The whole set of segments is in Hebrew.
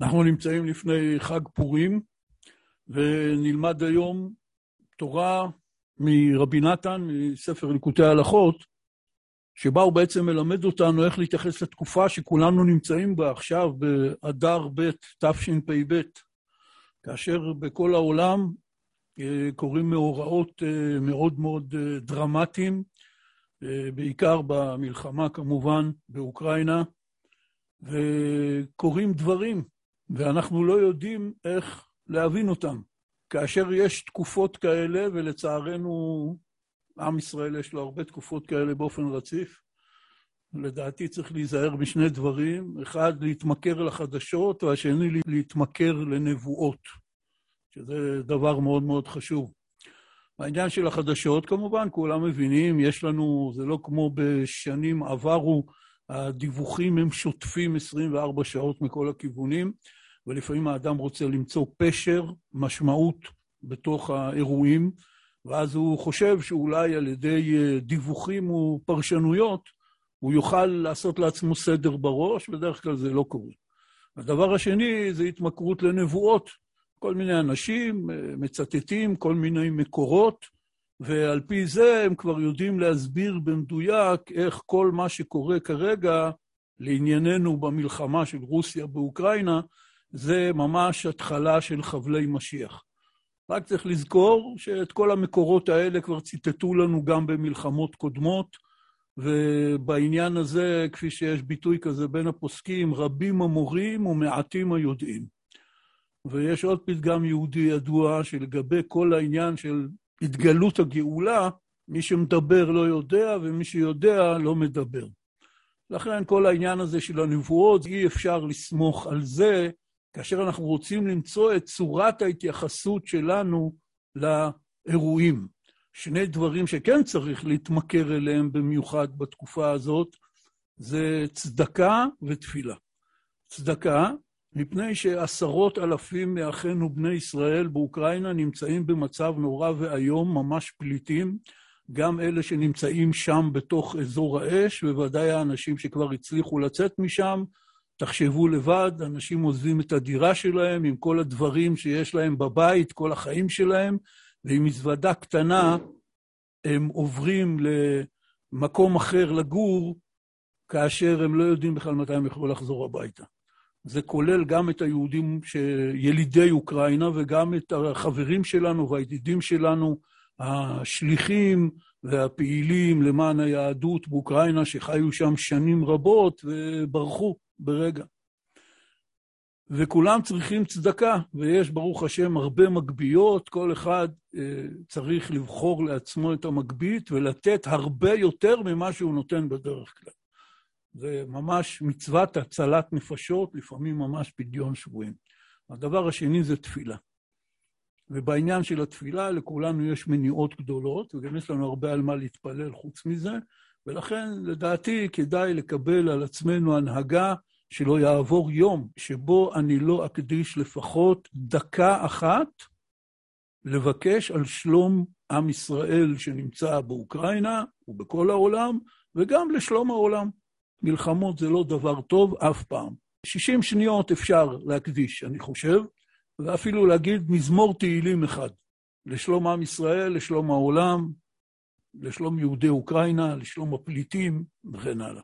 אנחנו נמצאים לפני חג פורים, ונלמד היום תורה מרבי נתן, מספר ליקוטי ההלכות, שבה הוא בעצם מלמד אותנו איך להתייחס לתקופה שכולנו נמצאים בה עכשיו, באדר ב' תשפ"ב, כאשר בכל העולם אה, קורים מאורעות אה, מאוד מאוד אה, דרמטיים, בעיקר במלחמה כמובן באוקראינה, וקורים דברים, ואנחנו לא יודעים איך להבין אותם. כאשר יש תקופות כאלה, ולצערנו עם ישראל יש לו הרבה תקופות כאלה באופן רציף, לדעתי צריך להיזהר משני דברים, אחד, להתמכר לחדשות, והשני, להתמכר לנבואות, שזה דבר מאוד מאוד חשוב. בעניין של החדשות, כמובן, כולם מבינים, יש לנו, זה לא כמו בשנים עברו, הדיווחים הם שוטפים 24 שעות מכל הכיוונים, ולפעמים האדם רוצה למצוא פשר, משמעות, בתוך האירועים, ואז הוא חושב שאולי על ידי אה, דיווחים ופרשנויות, הוא יוכל לעשות לעצמו סדר בראש, בדרך כלל זה לא קורה. הדבר השני זה התמכרות לנבואות. כל מיני אנשים אה, מצטטים כל מיני מקורות, ועל פי זה הם כבר יודעים להסביר במדויק איך כל מה שקורה כרגע לענייננו במלחמה של רוסיה באוקראינה, זה ממש התחלה של חבלי משיח. רק צריך לזכור שאת כל המקורות האלה כבר ציטטו לנו גם במלחמות קודמות, ובעניין הזה, כפי שיש ביטוי כזה בין הפוסקים, רבים המורים ומעטים היודעים. ויש עוד פתגם יהודי ידוע שלגבי כל העניין של התגלות הגאולה, מי שמדבר לא יודע, ומי שיודע לא מדבר. לכן כל העניין הזה של הנבואות, אי אפשר לסמוך על זה כאשר אנחנו רוצים למצוא את צורת ההתייחסות שלנו לאירועים. שני דברים שכן צריך להתמכר אליהם במיוחד בתקופה הזאת, זה צדקה ותפילה. צדקה, מפני שעשרות אלפים מאחינו בני ישראל באוקראינה נמצאים במצב נורא ואיום, ממש פליטים, גם אלה שנמצאים שם בתוך אזור האש, וודאי האנשים שכבר הצליחו לצאת משם, תחשבו לבד, אנשים עוזבים את הדירה שלהם עם כל הדברים שיש להם בבית, כל החיים שלהם, ועם מזוודה קטנה הם עוברים למקום אחר לגור, כאשר הם לא יודעים בכלל מתי הם יוכלו לחזור הביתה. זה כולל גם את היהודים ילידי אוקראינה וגם את החברים שלנו והידידים שלנו, השליחים והפעילים למען היהדות באוקראינה, שחיו שם שנים רבות וברחו. ברגע. וכולם צריכים צדקה, ויש, ברוך השם, הרבה מגביות, כל אחד אה, צריך לבחור לעצמו את המגבית ולתת הרבה יותר ממה שהוא נותן בדרך כלל. זה ממש מצוות הצלת נפשות, לפעמים ממש פדיון שבויים. הדבר השני זה תפילה. ובעניין של התפילה, לכולנו יש מניעות גדולות, וגם יש לנו הרבה על מה להתפלל חוץ מזה, ולכן, לדעתי, כדאי לקבל על עצמנו הנהגה שלא יעבור יום שבו אני לא אקדיש לפחות דקה אחת לבקש על שלום עם ישראל שנמצא באוקראינה ובכל העולם, וגם לשלום העולם. מלחמות זה לא דבר טוב אף פעם. 60 שניות אפשר להקדיש, אני חושב, ואפילו להגיד מזמור תהילים אחד. לשלום עם ישראל, לשלום העולם, לשלום יהודי אוקראינה, לשלום הפליטים וכן הלאה.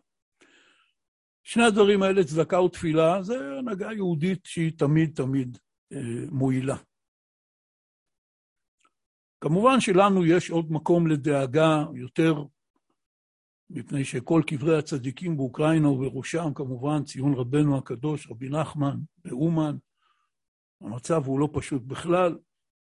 שני הדברים האלה, צדקה ותפילה, זה הנהגה יהודית שהיא תמיד תמיד אה, מועילה. כמובן שלנו יש עוד מקום לדאגה יותר, מפני שכל קברי הצדיקים באוקראינה ובראשם כמובן ציון רבנו הקדוש, רבי נחמן באומן, המצב הוא לא פשוט בכלל.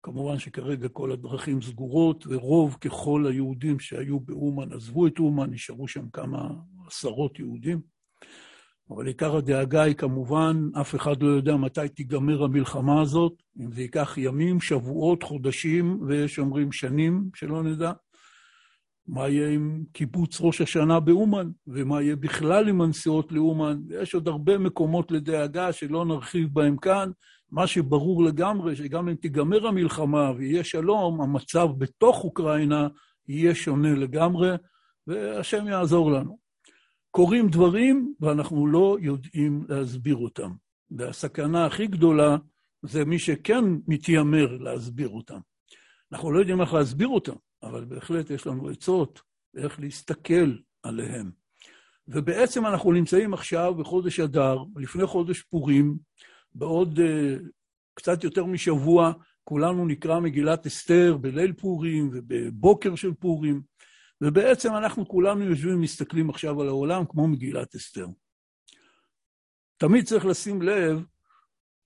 כמובן שכרגע כל הדרכים סגורות, ורוב ככל היהודים שהיו באומן עזבו את אומן, נשארו שם כמה עשרות יהודים. אבל עיקר הדאגה היא כמובן, אף אחד לא יודע מתי תיגמר המלחמה הזאת, אם זה ייקח ימים, שבועות, חודשים, ויש אומרים שנים, שלא נדע. מה יהיה עם קיבוץ ראש השנה באומן, ומה יהיה בכלל עם הנסיעות לאומן. יש עוד הרבה מקומות לדאגה שלא נרחיב בהם כאן. מה שברור לגמרי, שגם אם תיגמר המלחמה ויהיה שלום, המצב בתוך אוקראינה יהיה שונה לגמרי, והשם יעזור לנו. קורים דברים ואנחנו לא יודעים להסביר אותם. והסכנה הכי גדולה זה מי שכן מתיימר להסביר אותם. אנחנו לא יודעים איך להסביר אותם, אבל בהחלט יש לנו עצות איך להסתכל עליהם. ובעצם אנחנו נמצאים עכשיו בחודש אדר, לפני חודש פורים, בעוד uh, קצת יותר משבוע כולנו נקרא מגילת אסתר בליל פורים ובבוקר של פורים, ובעצם אנחנו כולנו יושבים ומסתכלים עכשיו על העולם כמו מגילת אסתר. תמיד צריך לשים לב,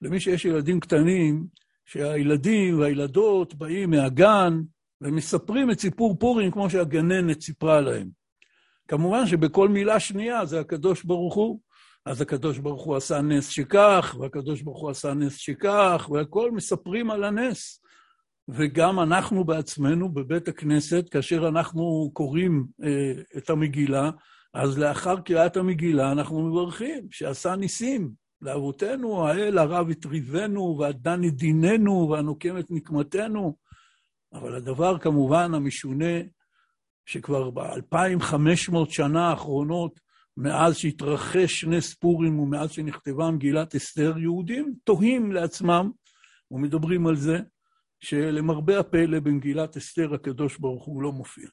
למי שיש ילדים קטנים, שהילדים והילדות באים מהגן ומספרים את סיפור פורים כמו שהגננת סיפרה להם. כמובן שבכל מילה שנייה זה הקדוש ברוך הוא. אז הקדוש ברוך הוא עשה נס שכך, והקדוש ברוך הוא עשה נס שכך, והכל מספרים על הנס. וגם אנחנו בעצמנו בבית הכנסת, כאשר אנחנו קוראים אה, את המגילה, אז לאחר קריאת המגילה אנחנו מברכים שעשה ניסים. לאבותינו, האל הרב הטריבנו, והדן את דיננו, והנוקם את נקמתנו. אבל הדבר כמובן המשונה, שכבר ב-2500 שנה האחרונות, מאז שהתרחש נס פורים ומאז שנכתבה מגילת אסתר, יהודים תוהים לעצמם ומדברים על זה, שלמרבה הפלא במגילת אסתר הקדוש ברוך הוא לא מופיע.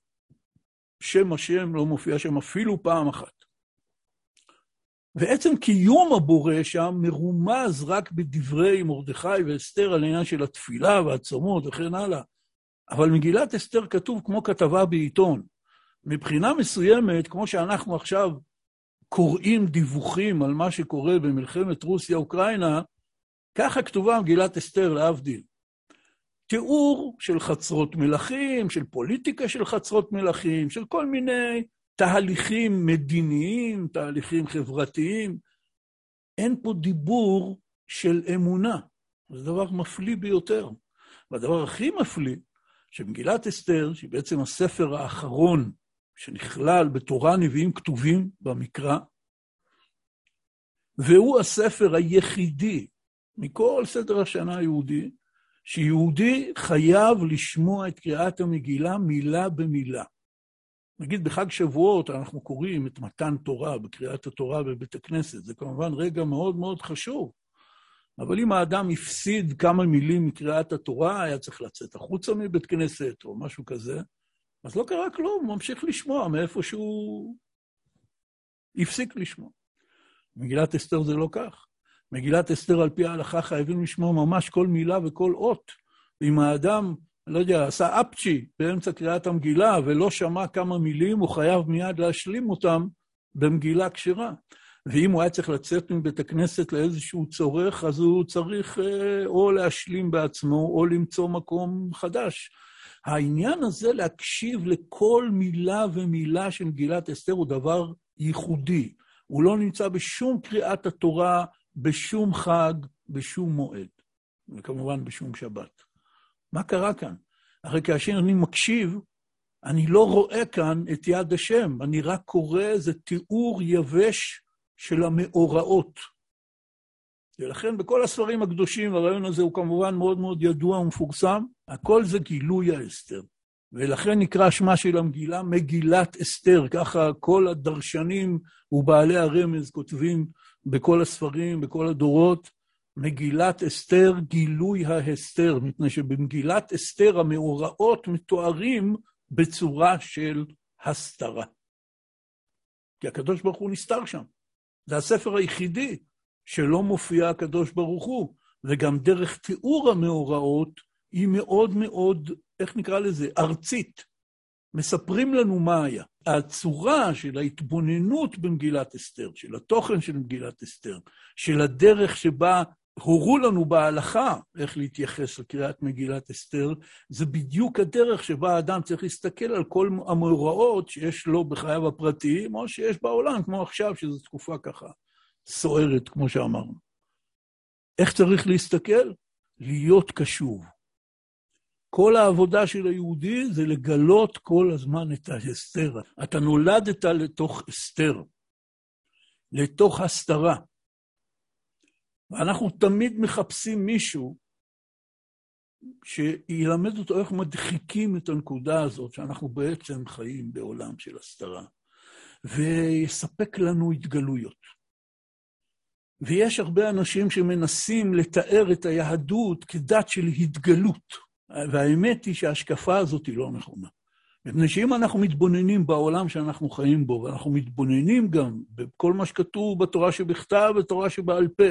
שם השם לא מופיע שם אפילו פעם אחת. ועצם קיום הבורא שם מרומז רק בדברי מרדכי ואסתר על העניין של התפילה והצומות וכן הלאה. אבל מגילת אסתר כתוב כמו כתבה בעיתון. מבחינה מסוימת, כמו שאנחנו עכשיו קוראים דיווחים על מה שקורה במלחמת רוסיה-אוקראינה, ככה כתובה מגילת אסתר, להבדיל. תיאור של חצרות מלכים, של פוליטיקה של חצרות מלכים, של כל מיני תהליכים מדיניים, תהליכים חברתיים. אין פה דיבור של אמונה. זה דבר מפליא ביותר. והדבר הכי מפליא, שמגילת אסתר, שהיא בעצם הספר האחרון שנכלל בתורה נביאים כתובים במקרא, והוא הספר היחידי מכל סדר השנה היהודי, שיהודי חייב לשמוע את קריאת המגילה מילה במילה. נגיד בחג שבועות אנחנו קוראים את מתן תורה בקריאת התורה בבית הכנסת, זה כמובן רגע מאוד מאוד חשוב, אבל אם האדם הפסיד כמה מילים מקריאת התורה, היה צריך לצאת החוצה מבית כנסת או משהו כזה, אז לא קרה כלום, הוא ממשיך לשמוע מאיפה שהוא הפסיק לשמוע. מגילת אסתר זה לא כך. מגילת אסתר על פי ההלכה חייבים לשמוע ממש כל מילה וכל אות. אם האדם, לא יודע, עשה אפצ'י באמצע קריאת המגילה ולא שמע כמה מילים, הוא חייב מיד להשלים אותם במגילה כשרה. ואם הוא היה צריך לצאת מבית הכנסת לאיזשהו צורך, אז הוא צריך אה, או להשלים בעצמו או למצוא מקום חדש. העניין הזה להקשיב לכל מילה ומילה של מגילת אסתר הוא דבר ייחודי. הוא לא נמצא בשום קריאת התורה, בשום חג, בשום מועד, וכמובן בשום שבת. מה קרה כאן? הרי כאשר אני מקשיב, אני לא רואה כאן את יד השם, אני רק קורא איזה תיאור יבש של המאורעות. ולכן בכל הספרים הקדושים, הרעיון הזה הוא כמובן מאוד מאוד ידוע ומפורסם, הכל זה גילוי האסתר. ולכן נקרא שמה של המגילה מגילת אסתר, ככה כל הדרשנים ובעלי הרמז כותבים בכל הספרים, בכל הדורות, מגילת אסתר, גילוי ההסתר, מפני שבמגילת אסתר המאורעות מתוארים בצורה של הסתרה. כי הקדוש ברוך הוא נסתר שם. זה הספר היחידי שלא מופיע הקדוש ברוך הוא, וגם דרך תיאור המאורעות היא מאוד מאוד, איך נקרא לזה, ארצית. מספרים לנו מה היה. הצורה של ההתבוננות במגילת אסתר, של התוכן של מגילת אסתר, של הדרך שבה הורו לנו בהלכה איך להתייחס לקריאת מגילת אסתר, זה בדיוק הדרך שבה האדם צריך להסתכל על כל המאורעות שיש לו בחייו הפרטיים, או שיש בעולם, כמו עכשיו, שזו תקופה ככה סוערת, כמו שאמרנו. איך צריך להסתכל? להיות קשוב. כל העבודה של היהודי זה לגלות כל הזמן את ההסתר. אתה נולדת לתוך הסתר, לתוך הסתרה. ואנחנו תמיד מחפשים מישהו שילמד אותו איך מדחיקים את הנקודה הזאת, שאנחנו בעצם חיים בעולם של הסתרה, ויספק לנו התגלויות. ויש הרבה אנשים שמנסים לתאר את היהדות כדת של התגלות. והאמת היא שההשקפה הזאת היא לא נכונה. מפני שאם אנחנו מתבוננים בעולם שאנחנו חיים בו, ואנחנו מתבוננים גם בכל מה שכתוב בתורה שבכתב ובתורה שבעל פה,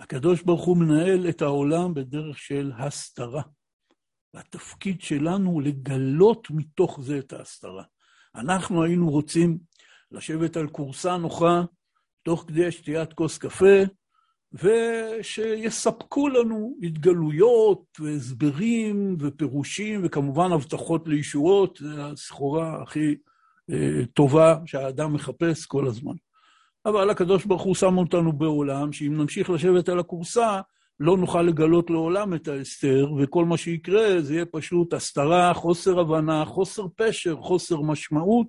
הקדוש ברוך הוא מנהל את העולם בדרך של הסתרה. והתפקיד שלנו הוא לגלות מתוך זה את ההסתרה. אנחנו היינו רוצים לשבת על כורסה נוחה, תוך כדי שתיית כוס קפה, ושיספקו לנו התגלויות והסברים ופירושים, וכמובן הבטחות לישועות, זו הסחורה הכי אה, טובה שהאדם מחפש כל הזמן. אבל הקדוש ברוך הוא שם אותנו בעולם, שאם נמשיך לשבת על הכורסה, לא נוכל לגלות לעולם את ההסתר, וכל מה שיקרה זה יהיה פשוט הסתרה, חוסר הבנה, חוסר פשר, חוסר משמעות,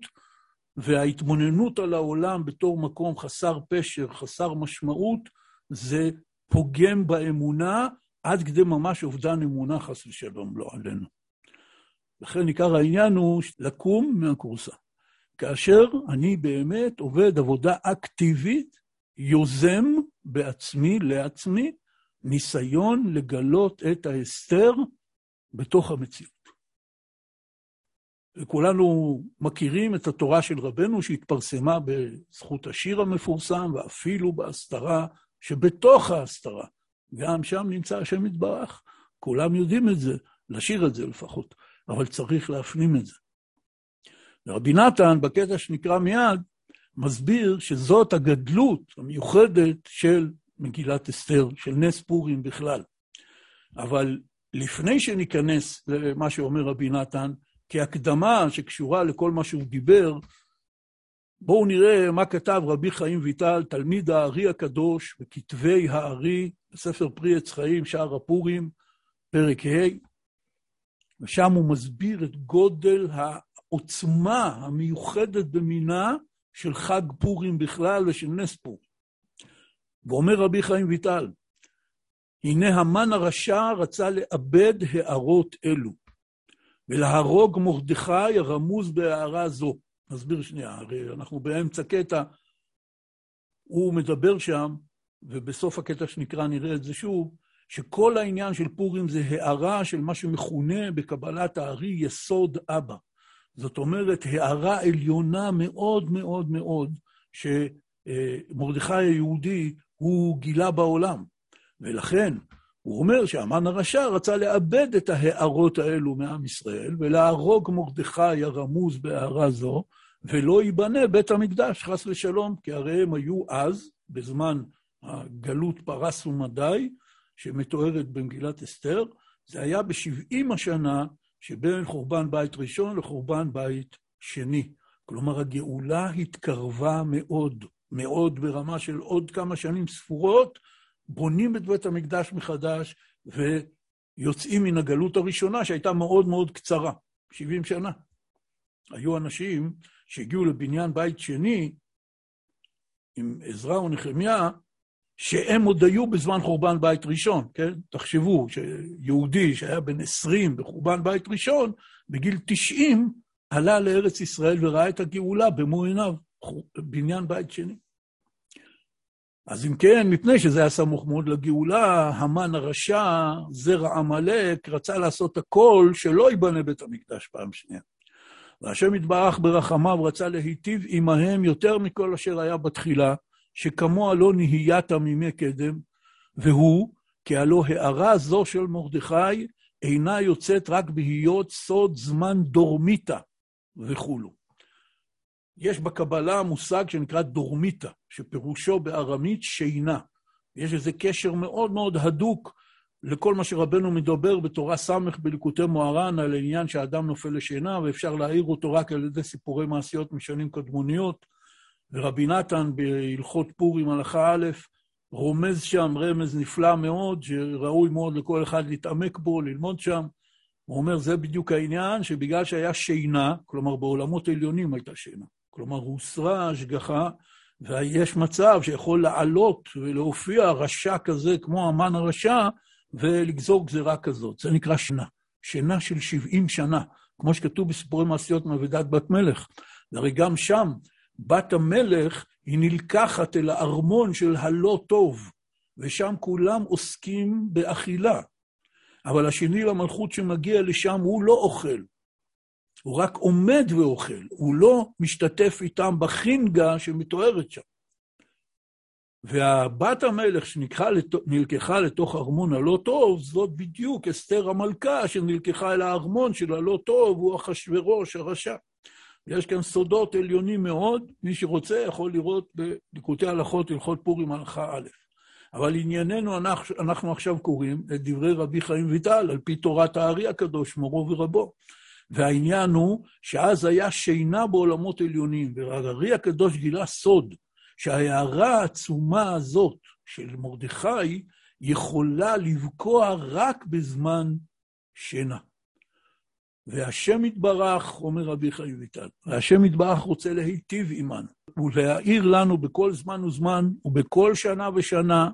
וההתבוננות על העולם בתור מקום חסר פשר, חסר משמעות, זה פוגם באמונה עד כדי ממש אובדן אמונה, חס ושלום, לא עלינו. לכן עיקר העניין הוא לקום מהכורסה. כאשר אני באמת עובד עבודה אקטיבית, יוזם בעצמי, לעצמי, ניסיון לגלות את ההסתר בתוך המציאות. וכולנו מכירים את התורה של רבנו שהתפרסמה בזכות השיר המפורסם, ואפילו בהסתרה שבתוך ההסתרה, גם שם נמצא השם יתברך. כולם יודעים את זה, לשיר את זה לפחות, אבל צריך להפנים את זה. ורבי נתן, בקטע שנקרא מיד, מסביר שזאת הגדלות המיוחדת של מגילת אסתר, של נס פורים בכלל. אבל לפני שניכנס למה שאומר רבי נתן, כהקדמה שקשורה לכל מה שהוא דיבר, בואו נראה מה כתב רבי חיים ויטל, תלמיד הארי הקדוש, בכתבי הארי, בספר פרי עץ חיים, שער הפורים, פרק ה', ושם הוא מסביר את גודל העוצמה המיוחדת במינה של חג פורים בכלל ושל נס פורים. ואומר רבי חיים ויטל, הנה המן הרשע רצה לאבד הערות אלו, ולהרוג מרדכי הרמוז בהערה זו. נסביר שנייה, הרי אנחנו באמצע קטע, הוא מדבר שם, ובסוף הקטע שנקרא, נראה את זה שוב, שכל העניין של פורים זה הערה של מה שמכונה בקבלת הארי יסוד אבא. זאת אומרת, הערה עליונה מאוד מאוד מאוד, שמרדכי היהודי הוא גילה בעולם. ולכן, הוא אומר שהמן הרשע רצה לאבד את ההערות האלו מעם ישראל, ולהרוג מרדכי הרמוז בהערה זו, ולא ייבנה בית המקדש, חס ושלום, כי הרי הם היו אז, בזמן הגלות פרס ומדי, שמתוארת במגילת אסתר, זה היה בשבעים השנה שבין חורבן בית ראשון לחורבן בית שני. כלומר, הגאולה התקרבה מאוד, מאוד ברמה של עוד כמה שנים ספורות, בונים את בית המקדש מחדש ויוצאים מן הגלות הראשונה, שהייתה מאוד מאוד קצרה, 70 שנה. היו אנשים שהגיעו לבניין בית שני עם עזרא ונחמיה, שהם עוד היו בזמן חורבן בית ראשון, כן? תחשבו שיהודי שהיה בן 20 בחורבן בית ראשון, בגיל 90 עלה לארץ ישראל וראה את הגאולה במו עיניו, בניין בית שני. אז אם כן, מפני שזה היה סמוך מאוד לגאולה, המן הרשע, זרע עמלק, רצה לעשות הכל שלא ייבנה בית המקדש פעם שנייה. והשם יתברך ברחמיו רצה להיטיב עמהם יותר מכל אשר היה בתחילה, שכמוה לא נהייתה מימי קדם, והוא, כי הלא הערה זו של מרדכי אינה יוצאת רק בהיות סוד זמן דורמיתא וכולו. יש בקבלה מושג שנקרא דורמיתא, שפירושו בארמית שינה. יש איזה קשר מאוד מאוד הדוק לכל מה שרבנו מדבר בתורה ס' בליקוטי מוהר"ן, על העניין שהאדם נופל לשינה, ואפשר להעיר אותו רק על ידי סיפורי מעשיות משנים קדמוניות. ורבי נתן בהלכות פורים הלכה א', רומז שם רמז נפלא מאוד, שראוי מאוד לכל אחד להתעמק בו, ללמוד שם. הוא אומר, זה בדיוק העניין, שבגלל שהיה שינה, כלומר בעולמות עליונים הייתה שינה, כלומר הוסרה השגחה, ויש מצב שיכול לעלות ולהופיע רשע כזה כמו המן הרשע, ולגזור גזירה כזאת. זה נקרא שינה. שינה של 70 שנה, כמו שכתוב בסיפורי מעשיות מאבידת בת מלך. והרי גם שם, בת המלך היא נלקחת אל הארמון של הלא טוב, ושם כולם עוסקים באכילה. אבל השני למלכות שמגיע לשם, הוא לא אוכל. הוא רק עומד ואוכל, הוא לא משתתף איתם בחינגה שמתוארת שם. והבת המלך שנלקחה לתוך ארמון הלא טוב, זאת בדיוק אסתר המלכה שנלקחה אל הארמון של הלא טוב, הוא אחשורוש הרשע. יש כאן סודות עליונים מאוד, מי שרוצה יכול לראות בליקוטי הלכות הלכות פורים הלכה א'. אבל ענייננו, אנחנו, אנחנו עכשיו קוראים את דברי רבי חיים ויטל, על פי תורת הארי הקדוש, מורו ורבו. והעניין הוא שאז היה שינה בעולמות עליונים, והארי הקדוש גילה סוד, שההערה העצומה הזאת של מרדכי יכולה לבקוע רק בזמן שינה. והשם יתברך, אומר רבי חיים ויטל, והשם יתברך רוצה להיטיב עמנו, ולהאיר לנו בכל זמן וזמן, ובכל שנה ושנה,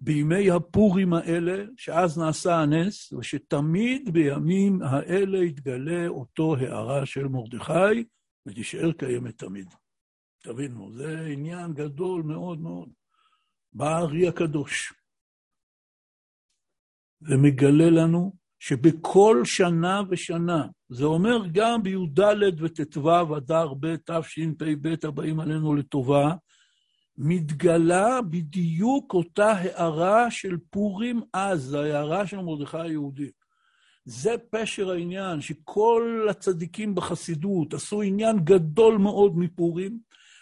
בימי הפורים האלה, שאז נעשה הנס, ושתמיד בימים האלה יתגלה אותו הערה של מרדכי, ותישאר קיימת תמיד. תבינו, זה עניין גדול מאוד מאוד. בא הארי הקדוש ומגלה לנו שבכל שנה ושנה, זה אומר גם בי"ד וט"ו אדר ב' תשפ"ב הבאים עלינו לטובה, מתגלה בדיוק אותה הערה של פורים אז, ההערה של מרדכי היהודי. זה פשר העניין, שכל הצדיקים בחסידות עשו עניין גדול מאוד מפורים,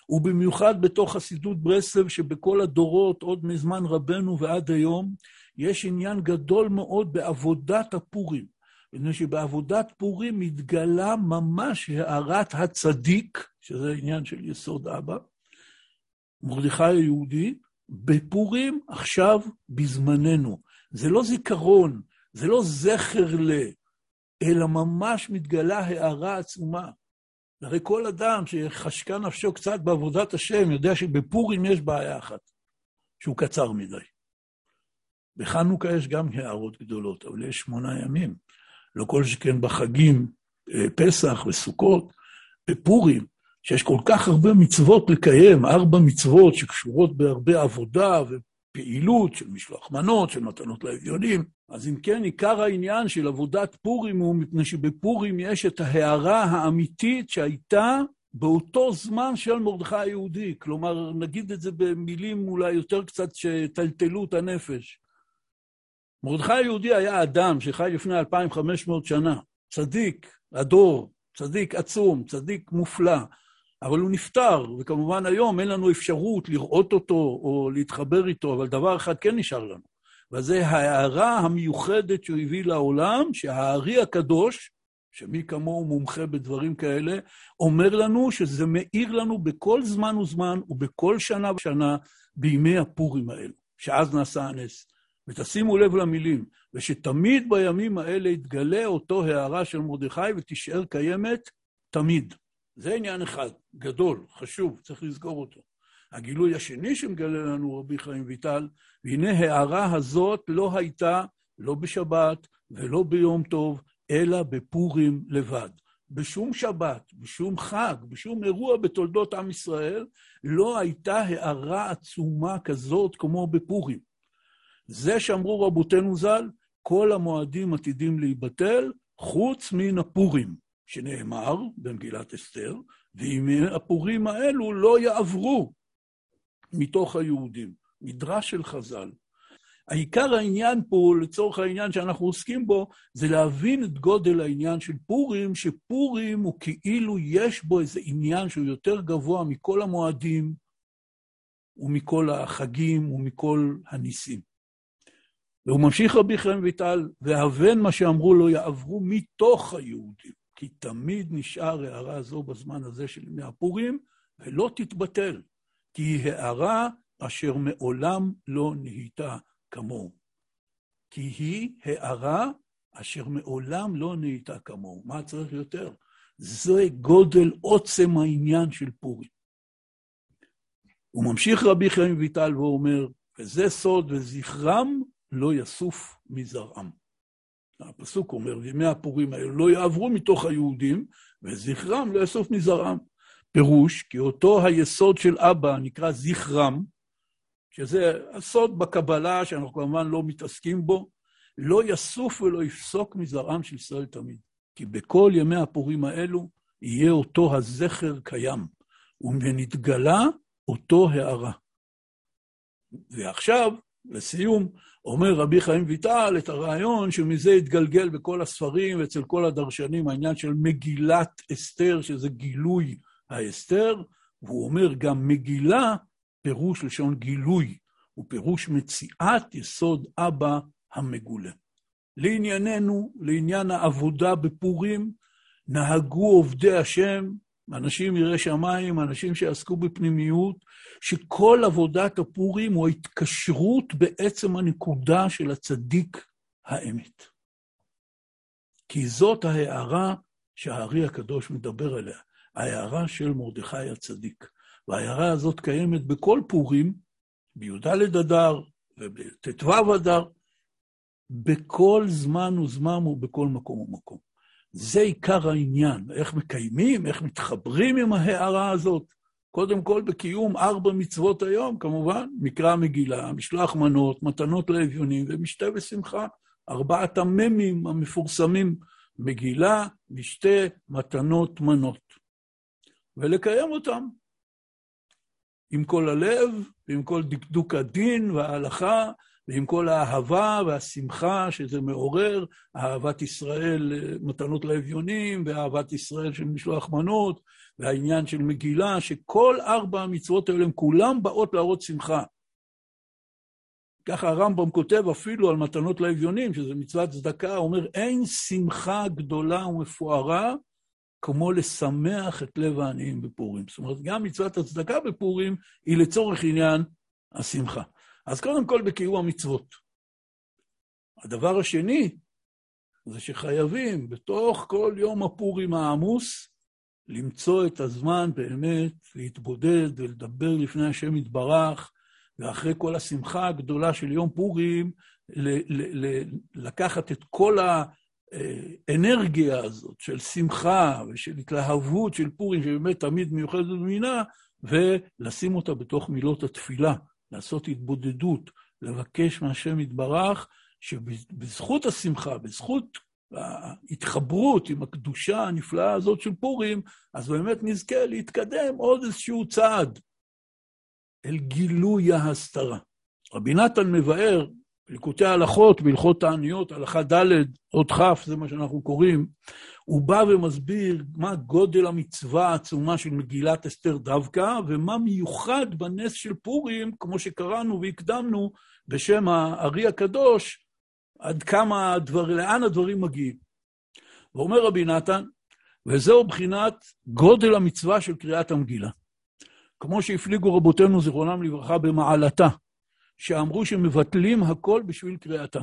ובמיוחד בתוך חסידות ברסלב, שבכל הדורות, עוד מזמן רבנו ועד היום, יש עניין גדול מאוד בעבודת הפורים. מפני שבעבודת פורים מתגלה ממש הערת הצדיק, שזה עניין של יסוד אבא, מרדכי היהודי, בפורים עכשיו בזמננו. זה לא זיכרון, זה לא זכר ל... אלא ממש מתגלה הערה עצומה. הרי כל אדם שחשקה נפשו קצת בעבודת השם יודע שבפורים יש בעיה אחת, שהוא קצר מדי. בחנוכה יש גם הערות גדולות, אבל יש שמונה ימים. לא כל שכן בחגים, אה, פסח וסוכות, בפורים, שיש כל כך הרבה מצוות לקיים, ארבע מצוות שקשורות בהרבה עבודה ופעילות של משלוח מנות, של מתנות לאביונים. אז אם כן, עיקר העניין של עבודת פורים הוא מפני שבפורים יש את ההערה האמיתית שהייתה באותו זמן של מרדכי היהודי. כלומר, נגיד את זה במילים אולי יותר קצת שטלטלו את הנפש. מרדכי היהודי היה אדם שחי לפני 2,500 שנה, צדיק, הדור, צדיק עצום, צדיק מופלא, אבל הוא נפטר, וכמובן היום אין לנו אפשרות לראות אותו או להתחבר איתו, אבל דבר אחד כן נשאר לנו, וזה ההערה המיוחדת שהוא הביא לעולם, שהארי הקדוש, שמי כמוהו מומחה בדברים כאלה, אומר לנו שזה מאיר לנו בכל זמן וזמן ובכל שנה ושנה בימי הפורים האלו, שאז נעשה הנס. ותשימו לב למילים, ושתמיד בימים האלה יתגלה אותו הערה של מרדכי ותישאר קיימת תמיד. זה עניין אחד, גדול, חשוב, צריך לזכור אותו. הגילוי השני שמגלה לנו רבי חיים ויטל, והנה הערה הזאת לא הייתה לא בשבת ולא ביום טוב, אלא בפורים לבד. בשום שבת, בשום חג, בשום אירוע בתולדות עם ישראל, לא הייתה הערה עצומה כזאת כמו בפורים. זה שאמרו רבותינו ז"ל, כל המועדים עתידים להיבטל, חוץ מן הפורים, שנאמר במגילת אסתר, ואם הפורים האלו לא יעברו מתוך היהודים. מדרש של חז"ל. העיקר העניין פה, לצורך העניין שאנחנו עוסקים בו, זה להבין את גודל העניין של פורים, שפורים הוא כאילו יש בו איזה עניין שהוא יותר גבוה מכל המועדים ומכל החגים ומכל הניסים. והוא ממשיך רבי חיים ויטל, והבן מה שאמרו לו יעברו מתוך היהודים, כי תמיד נשאר הערה זו בזמן הזה של ימי הפורים, ולא תתבטל, כי היא הערה אשר מעולם לא נהייתה כמוהו. כי היא הערה אשר מעולם לא נהייתה כמוהו. מה צריך יותר? זה גודל עוצם העניין של פורים. הוא ממשיך רבי חיים ויטל ואומר, וזה סוד וזכרם לא יסוף מזרעם. הפסוק אומר, וימי הפורים האלו לא יעברו מתוך היהודים, וזכרם לא יסוף מזרעם. פירוש, כי אותו היסוד של אבא נקרא זכרם, שזה הסוד בקבלה שאנחנו כמובן לא מתעסקים בו, לא יסוף ולא יפסוק מזרעם של ישראל תמיד. כי בכל ימי הפורים האלו יהיה אותו הזכר קיים, ונתגלה אותו הערה. ועכשיו, לסיום, אומר רבי חיים ויטל את הרעיון שמזה התגלגל בכל הספרים ואצל כל הדרשנים העניין של מגילת אסתר, שזה גילוי האסתר, והוא אומר גם מגילה, פירוש לשון גילוי, הוא פירוש מציאת יסוד אבא המגולה. לענייננו, לעניין העבודה בפורים, נהגו עובדי השם, אנשים יראי שמיים, אנשים שעסקו בפנימיות, שכל עבודת הפורים הוא ההתקשרות בעצם הנקודה של הצדיק האמת. כי זאת ההערה שהארי הקדוש מדבר עליה, ההערה של מרדכי הצדיק. וההערה הזאת קיימת בכל פורים, בי"ד אדר ובט"ו אדר, בכל זמן וזמן ובכל מקום ומקום. זה עיקר העניין, איך מקיימים, איך מתחברים עם ההערה הזאת. קודם כל בקיום ארבע מצוות היום, כמובן, מקרא מגילה, משלוח מנות, מתנות לאביונים ומשתה ושמחה. ארבעת המ"מים המפורסמים, מגילה, משתה, מתנות, מנות. ולקיים אותם. עם כל הלב, ועם כל דקדוק הדין וההלכה, ועם כל האהבה והשמחה שזה מעורר, אהבת ישראל, מתנות לאביונים, ואהבת ישראל של משלוח מנות, והעניין של מגילה, שכל ארבע המצוות האלה, הן כולן באות להראות שמחה. ככה הרמב"ם כותב אפילו על מתנות לאביונים, שזה מצוות צדקה, הוא אומר, אין שמחה גדולה ומפוארה כמו לשמח את לב העניים בפורים. זאת אומרת, גם מצוות הצדקה בפורים היא לצורך עניין השמחה. אז קודם כל בקיום המצוות. הדבר השני, זה שחייבים בתוך כל יום הפורים העמוס, למצוא את הזמן באמת להתבודד ולדבר לפני השם יתברך, ואחרי כל השמחה הגדולה של יום פורים, לקחת את כל האנרגיה הזאת של שמחה ושל התלהבות של פורים, שבאמת תמיד מיוחדת במינה, ולשים אותה בתוך מילות התפילה. לעשות התבודדות, לבקש מהשם יתברך, שבזכות השמחה, בזכות ההתחברות עם הקדושה הנפלאה הזאת של פורים, אז באמת נזכה להתקדם עוד איזשהו צעד אל גילוי ההסתרה. רבי נתן מבאר בליקוטי ההלכות, בהלכות תעניות, הלכה ד', עוד כ', זה מה שאנחנו קוראים, הוא בא ומסביר מה גודל המצווה העצומה של מגילת אסתר דווקא, ומה מיוחד בנס של פורים, כמו שקראנו והקדמנו, בשם הארי הקדוש, עד כמה הדבר, לאן הדברים מגיעים. ואומר רבי נתן, וזהו בחינת גודל המצווה של קריאת המגילה. כמו שהפליגו רבותינו, זיכרונם לברכה, במעלתה, שאמרו שמבטלים הכל בשביל קריאתה.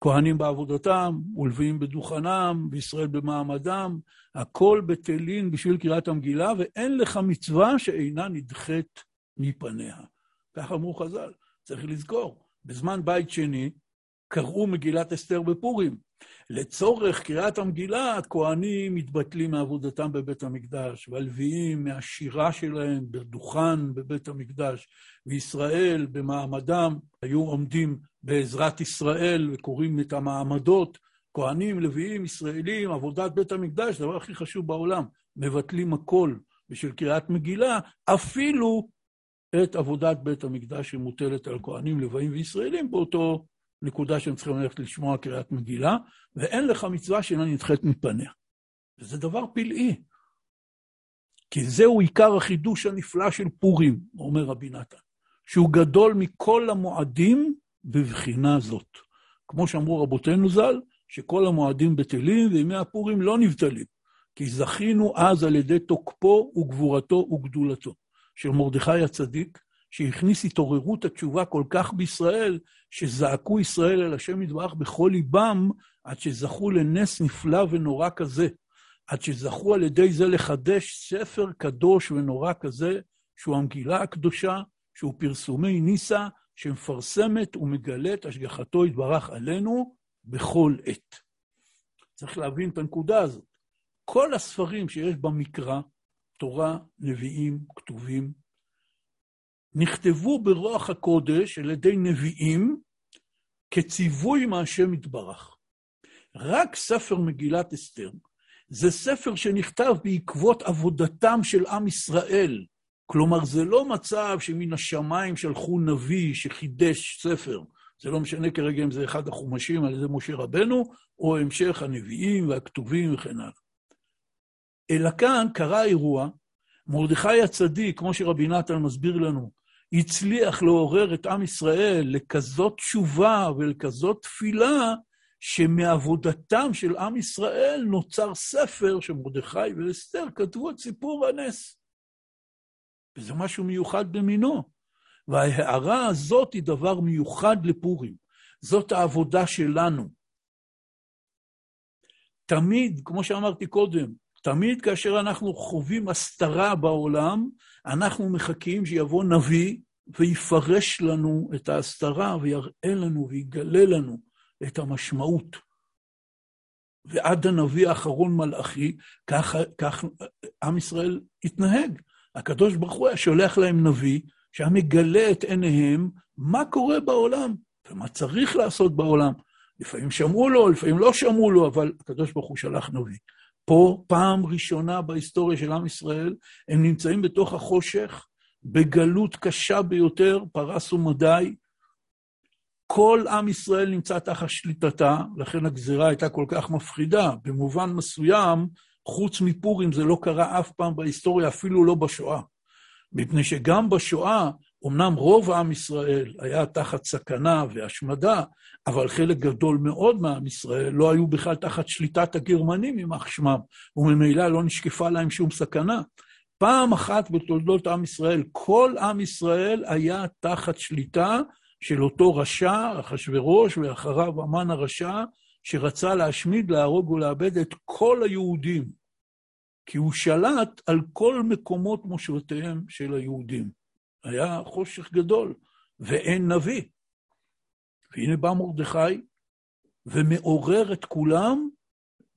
כהנים בעבודתם, ולוויים בדוכנם, וישראל במעמדם, הכל בטלין בשביל קריאת המגילה, ואין לך מצווה שאינה נדחית מפניה. כך אמרו חז"ל. צריך לזכור, בזמן בית שני קראו מגילת אסתר בפורים. לצורך קריאת המגילה, הכהנים מתבטלים מעבודתם בבית המקדש, והלוויים מהשירה שלהם בדוכן בבית המקדש, וישראל במעמדם היו עומדים בעזרת ישראל וקוראים את המעמדות, כהנים, לוויים, ישראלים, עבודת בית המקדש, הדבר הכי חשוב בעולם, מבטלים הכל בשביל קריאת מגילה, אפילו את עבודת בית המקדש שמוטלת על כהנים, לוויים וישראלים באותו נקודה שהם צריכים ללכת לשמוע קריאת מגילה, ואין לך מצווה שאינה נדחית מפניה. וזה דבר פלאי, כי זהו עיקר החידוש הנפלא של פורים, אומר רבי נתן, שהוא גדול מכל המועדים בבחינה זאת. כמו שאמרו רבותינו ז"ל, שכל המועדים בטלים וימי הפורים לא נבטלים, כי זכינו אז על ידי תוקפו וגבורתו וגדולתו של מרדכי הצדיק, שהכניס התעוררות התשובה כל כך בישראל, שזעקו ישראל אל השם יתברך בכל ליבם, עד שזכו לנס נפלא ונורא כזה, עד שזכו על ידי זה לחדש ספר קדוש ונורא כזה, שהוא המגילה הקדושה, שהוא פרסומי ניסה, שמפרסמת ומגלית השגחתו יתברך עלינו בכל עת. צריך להבין את הנקודה הזאת. כל הספרים שיש במקרא, תורה, נביאים, כתובים, נכתבו ברוח הקודש על ידי נביאים כציווי מהשם יתברך. רק ספר מגילת אסתר זה ספר שנכתב בעקבות עבודתם של עם ישראל. כלומר, זה לא מצב שמן השמיים שלחו נביא שחידש ספר. זה לא משנה כרגע אם זה אחד החומשים על ידי משה רבנו, או המשך הנביאים והכתובים וכן הלאה. אלא כאן קרה אירוע, מרדכי הצדיק, כמו שרבי נתן מסביר לנו, הצליח לעורר את עם ישראל לכזאת תשובה ולכזאת תפילה, שמעבודתם של עם ישראל נוצר ספר שמרדכי ואסתר כתבו את סיפור הנס. וזה משהו מיוחד במינו. וההערה הזאת היא דבר מיוחד לפורים. זאת העבודה שלנו. תמיד, כמו שאמרתי קודם, תמיד כאשר אנחנו חווים הסתרה בעולם, אנחנו מחכים שיבוא נביא ויפרש לנו את ההסתרה ויראה לנו ויגלה לנו את המשמעות. ועד הנביא האחרון מלאכי, כך, כך עם ישראל התנהג. הקדוש ברוך הוא היה שולח להם נביא, שהיה מגלה את עיניהם מה קורה בעולם ומה צריך לעשות בעולם. לפעמים שמעו לו, לפעמים לא שמעו לו, אבל הקדוש ברוך הוא שלח נביא. פה, פעם ראשונה בהיסטוריה של עם ישראל, הם נמצאים בתוך החושך, בגלות קשה ביותר, פרס ומדי. כל עם ישראל נמצא תחת שליטתה, לכן הגזירה הייתה כל כך מפחידה. במובן מסוים, חוץ מפורים זה לא קרה אף פעם בהיסטוריה, אפילו לא בשואה. מפני שגם בשואה, אמנם רוב עם ישראל היה תחת סכנה והשמדה, אבל חלק גדול מאוד מעם ישראל לא היו בכלל תחת שליטת הגרמנים, יימח שמם, וממילא לא נשקפה להם שום סכנה. פעם אחת בתולדות עם ישראל, כל עם ישראל היה תחת שליטה של אותו רשע, אחשורוש, ואחריו המן הרשע, שרצה להשמיד, להרוג ולאבד את כל היהודים, כי הוא שלט על כל מקומות מושבותיהם של היהודים. היה חושך גדול, ואין נביא. והנה בא מרדכי ומעורר את כולם,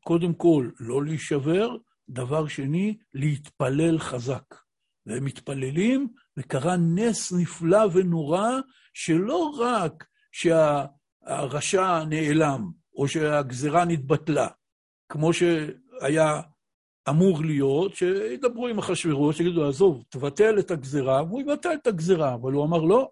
קודם כל, לא להישבר, דבר שני, להתפלל חזק. והם מתפללים, וקרה נס נפלא ונורא, שלא רק שהרשע נעלם, או שהגזרה נתבטלה, כמו שהיה אמור להיות, שידברו עם אחשוורוש, שיגידו, עזוב, תבטל את הגזרה, והוא יבטל את הגזרה, אבל הוא אמר, לא,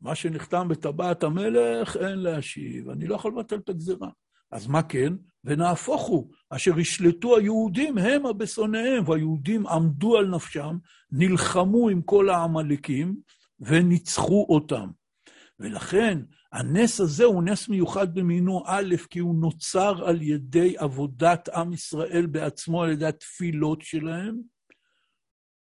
מה שנחתם בטבעת המלך, אין להשיב, אני לא יכול לבטל את הגזרה. אז מה כן? ונהפוך הוא, אשר ישלטו היהודים הם הבשונאיהם, והיהודים עמדו על נפשם, נלחמו עם כל העמלקים, וניצחו אותם. ולכן, הנס הזה הוא נס מיוחד במינו, א', כי הוא נוצר על ידי עבודת עם ישראל בעצמו, על ידי התפילות שלהם.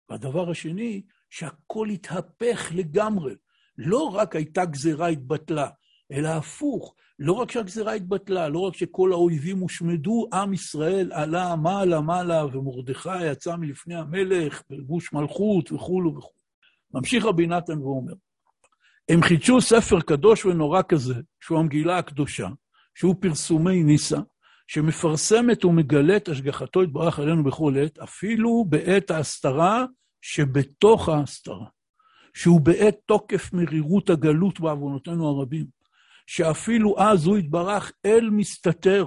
והדבר השני, שהכל התהפך לגמרי. לא רק הייתה גזירה התבטלה, אלא הפוך, לא רק שהגזירה התבטלה, לא רק שכל האויבים הושמדו, עם ישראל עלה מעלה מעלה, ומרדכי יצא מלפני המלך, בלבוש מלכות וכולו וכולו. ממשיך רבי נתן ואומר, הם חידשו ספר קדוש ונורא כזה, שהוא המגילה הקדושה, שהוא פרסומי ניסה, שמפרסמת ומגלה את השגחתו יתברך עלינו בכל עת, אפילו בעת ההסתרה שבתוך ההסתרה, שהוא בעת תוקף מרירות הגלות בעוונותינו הרבים, שאפילו אז הוא יתברך אל מסתתר,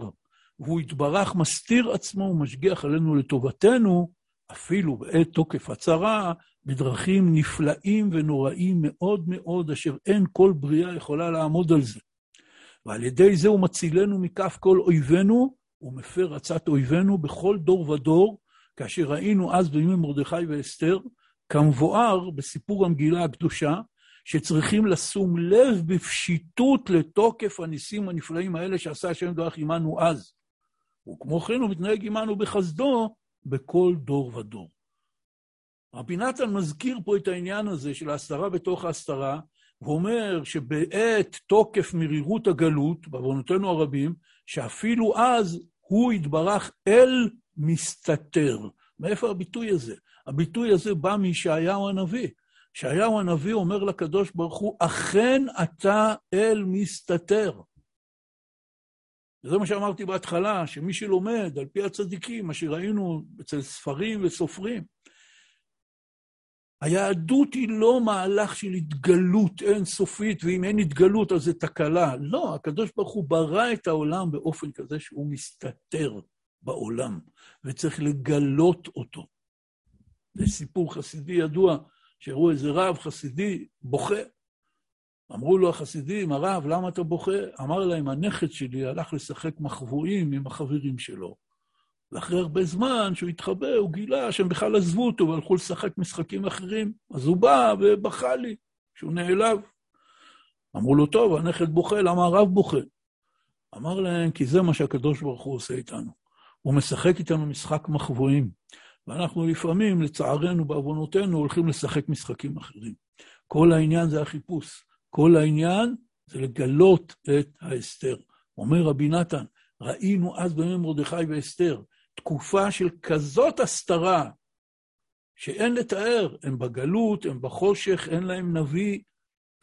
והוא יתברך מסתיר עצמו ומשגיח עלינו לטובתנו, אפילו בעת תוקף הצרה, בדרכים נפלאים ונוראים מאוד מאוד, אשר אין כל בריאה יכולה לעמוד על זה. ועל ידי זה הוא מצילנו מכף כל אויבינו, ומפר עצת אויבינו בכל דור ודור, כאשר ראינו אז בימי מרדכי ואסתר, כמבואר בסיפור המגילה הקדושה, שצריכים לשום לב בפשיטות לתוקף הניסים הנפלאים האלה שעשה השם דרך עמנו אז. וכמו כן הוא מתנהג עמנו בחסדו בכל דור ודור. רבי נתן מזכיר פה את העניין הזה של ההסתרה בתוך ההסתרה, ואומר שבעת תוקף מרירות הגלות, בעוונותינו הרבים, שאפילו אז הוא יתברך אל מסתתר. מאיפה הביטוי הזה? הביטוי הזה בא מישעיהו הנביא. ישעיהו הנביא אומר לקדוש ברוך הוא, אכן אתה אל מסתתר. וזה מה שאמרתי בהתחלה, שמי שלומד על פי הצדיקים, מה שראינו אצל ספרים וסופרים, היהדות היא לא מהלך של התגלות אינסופית, ואם אין התגלות אז זה תקלה. לא, הקדוש ברוך הוא ברא את העולם באופן כזה שהוא מסתתר בעולם, וצריך לגלות אותו. זה סיפור חסידי ידוע, שהראו איזה רב חסידי בוכה. אמרו לו החסידים, הרב, למה אתה בוכה? אמר להם, הנכד שלי הלך לשחק מחבואים עם החברים שלו. ואחרי הרבה זמן שהוא התחבא, הוא גילה שהם בכלל עזבו אותו והלכו לשחק משחקים אחרים. אז הוא בא ובכה לי, שהוא נעלב. אמרו לו, טוב, הנכד בוכה, למה הרב בוכה? אמר להם, כי זה מה שהקדוש ברוך הוא עושה איתנו. הוא משחק איתנו משחק מחבואים, ואנחנו לפעמים, לצערנו, בעוונותינו, הולכים לשחק משחקים אחרים. כל העניין זה החיפוש. כל העניין זה לגלות את ההסתר. אומר רבי נתן, ראינו אז בימי מרדכי ואסתר, תקופה של כזאת הסתרה, שאין לתאר, הם בגלות, הם בחושך, אין להם נביא,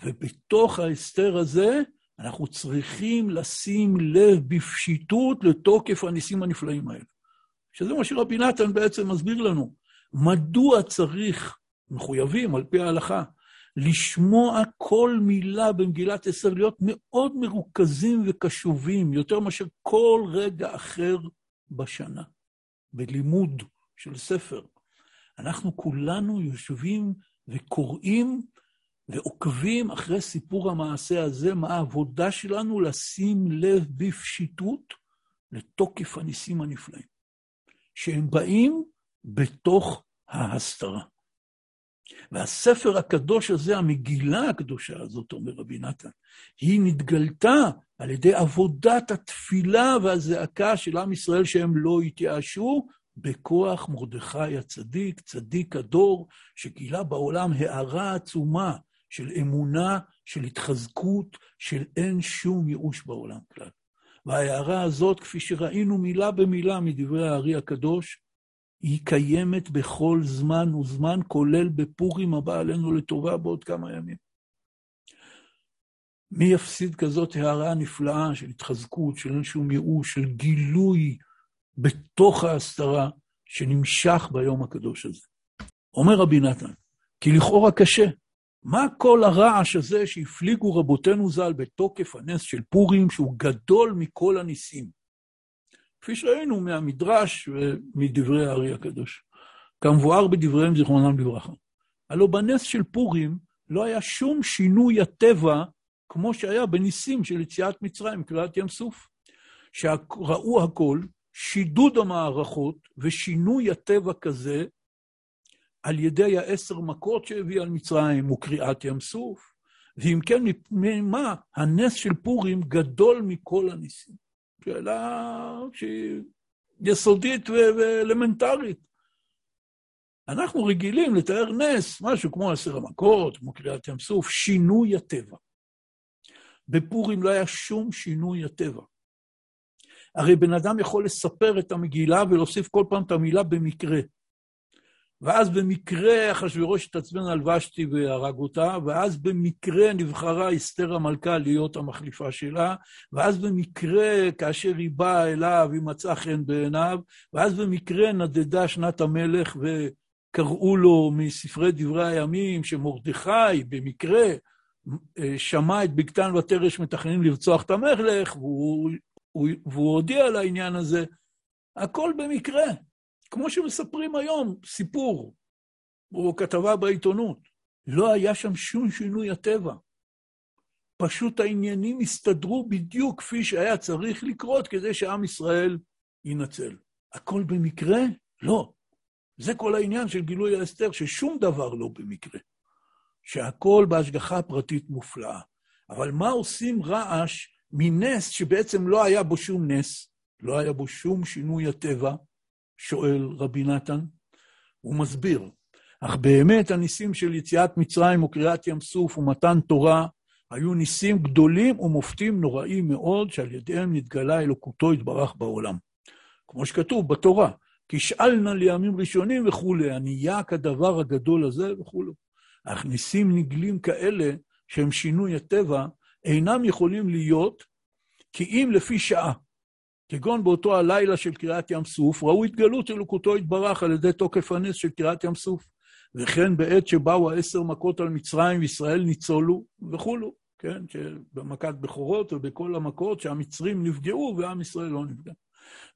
ובתוך ההסתר הזה אנחנו צריכים לשים לב בפשיטות לתוקף הניסים הנפלאים האלה. שזה מה שרבי נתן בעצם מסביר לנו. מדוע צריך, מחויבים על פי ההלכה, לשמוע כל מילה במגילת אסתר, להיות מאוד מרוכזים וקשובים, יותר מאשר כל רגע אחר בשנה. בלימוד של ספר. אנחנו כולנו יושבים וקוראים ועוקבים אחרי סיפור המעשה הזה, מה העבודה שלנו לשים לב בפשיטות לתוקף הניסים הנפלאים, שהם באים בתוך ההסתרה. והספר הקדוש הזה, המגילה הקדושה הזאת, אומר רבי נתן, היא נתגלתה על ידי עבודת התפילה והזעקה של עם ישראל שהם לא התייאשו, בכוח מרדכי הצדיק, צדיק הדור, שגילה בעולם הארה עצומה של אמונה, של התחזקות, של אין שום ייאוש בעולם כלל. וההערה הזאת, כפי שראינו מילה במילה מדברי הארי הקדוש, היא קיימת בכל זמן וזמן, כולל בפורים הבא עלינו לטובה בעוד כמה ימים. מי יפסיד כזאת הערה נפלאה של התחזקות, של אין שום ייאוש, של גילוי בתוך ההסתרה שנמשך ביום הקדוש הזה? אומר רבי נתן, כי לכאורה קשה. מה כל הרעש הזה שהפליגו רבותינו ז"ל בתוקף הנס של פורים, שהוא גדול מכל הניסים? כפי שראינו מהמדרש ומדברי הארי הקדוש, כמבואר בדבריהם זיכרונם לברכה. הלוא בנס של פורים לא היה שום שינוי הטבע כמו שהיה בניסים של יציאת מצרים, קריאת ים סוף, שראו הכל, שידוד המערכות ושינוי הטבע כזה על ידי העשר מכות שהביא על מצרים וקריאת ים סוף, ואם כן, ממה הנס של פורים גדול מכל הניסים? שאלה שהיא יסודית ואלמנטרית. אנחנו רגילים לתאר נס, משהו כמו עשר המכות, כמו קריאת ים סוף, שינוי הטבע. בפורים לא היה שום שינוי הטבע. הרי בן אדם יכול לספר את המגילה ולהוסיף כל פעם את המילה במקרה. ואז במקרה אחשוורוש התעצבן על ושתי והרג אותה, ואז במקרה נבחרה אסתר המלכה להיות המחליפה שלה, ואז במקרה, כאשר היא באה אליו, היא מצאה חן בעיניו, ואז במקרה נדדה שנת המלך וקראו לו מספרי דברי הימים שמרדכי, במקרה, שמע את בגתן ותרש מתכננים לרצוח את המלך, והוא, הוא, והוא הודיע על העניין הזה. הכל במקרה. כמו שמספרים היום, סיפור, או כתבה בעיתונות. לא היה שם שום שינוי הטבע. פשוט העניינים הסתדרו בדיוק כפי שהיה צריך לקרות כדי שעם ישראל ינצל. הכל במקרה? לא. זה כל העניין של גילוי האסתר, ששום דבר לא במקרה. שהכל בהשגחה פרטית מופלאה. אבל מה עושים רעש מנס שבעצם לא היה בו שום נס, לא היה בו שום שינוי הטבע, שואל רבי נתן, הוא מסביר. אך באמת הניסים של יציאת מצרים וקריאת ים סוף ומתן תורה היו ניסים גדולים ומופתים נוראים מאוד, שעל ידיהם נתגלה אלוקותו יתברך בעולם. כמו שכתוב בתורה, כי שאלנה לימים ראשונים וכולי, ענייה כדבר הגדול הזה וכולי. אך ניסים נגלים כאלה, שהם שינוי הטבע, אינם יכולים להיות כי אם לפי שעה. כגון באותו הלילה של קריאת ים סוף, ראו התגלות אלוקותו יתברך על ידי תוקף הנס של קריאת ים סוף. וכן בעת שבאו העשר מכות על מצרים וישראל ניצולו וכולו, כן? במכת בכורות ובכל המכות שהמצרים נפגעו ועם ישראל לא נפגע.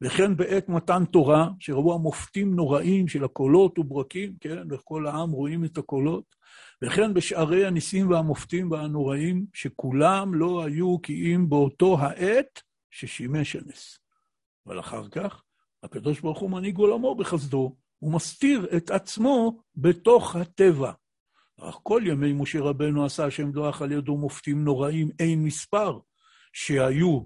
וכן בעת מתן תורה, שראו המופתים נוראים של הקולות וברקים, כן? וכל העם רואים את הקולות. וכן בשערי הניסים והמופתים והנוראים, שכולם לא היו כי אם באותו העת ששימש הנס. אבל אחר כך, הקדוש ברוך הוא מנהיג עולמו בחסדו, הוא מסתיר את עצמו בתוך הטבע. אך כל ימי משה רבנו עשה השם דוח על ידו מופתים נוראים אין מספר, שהיו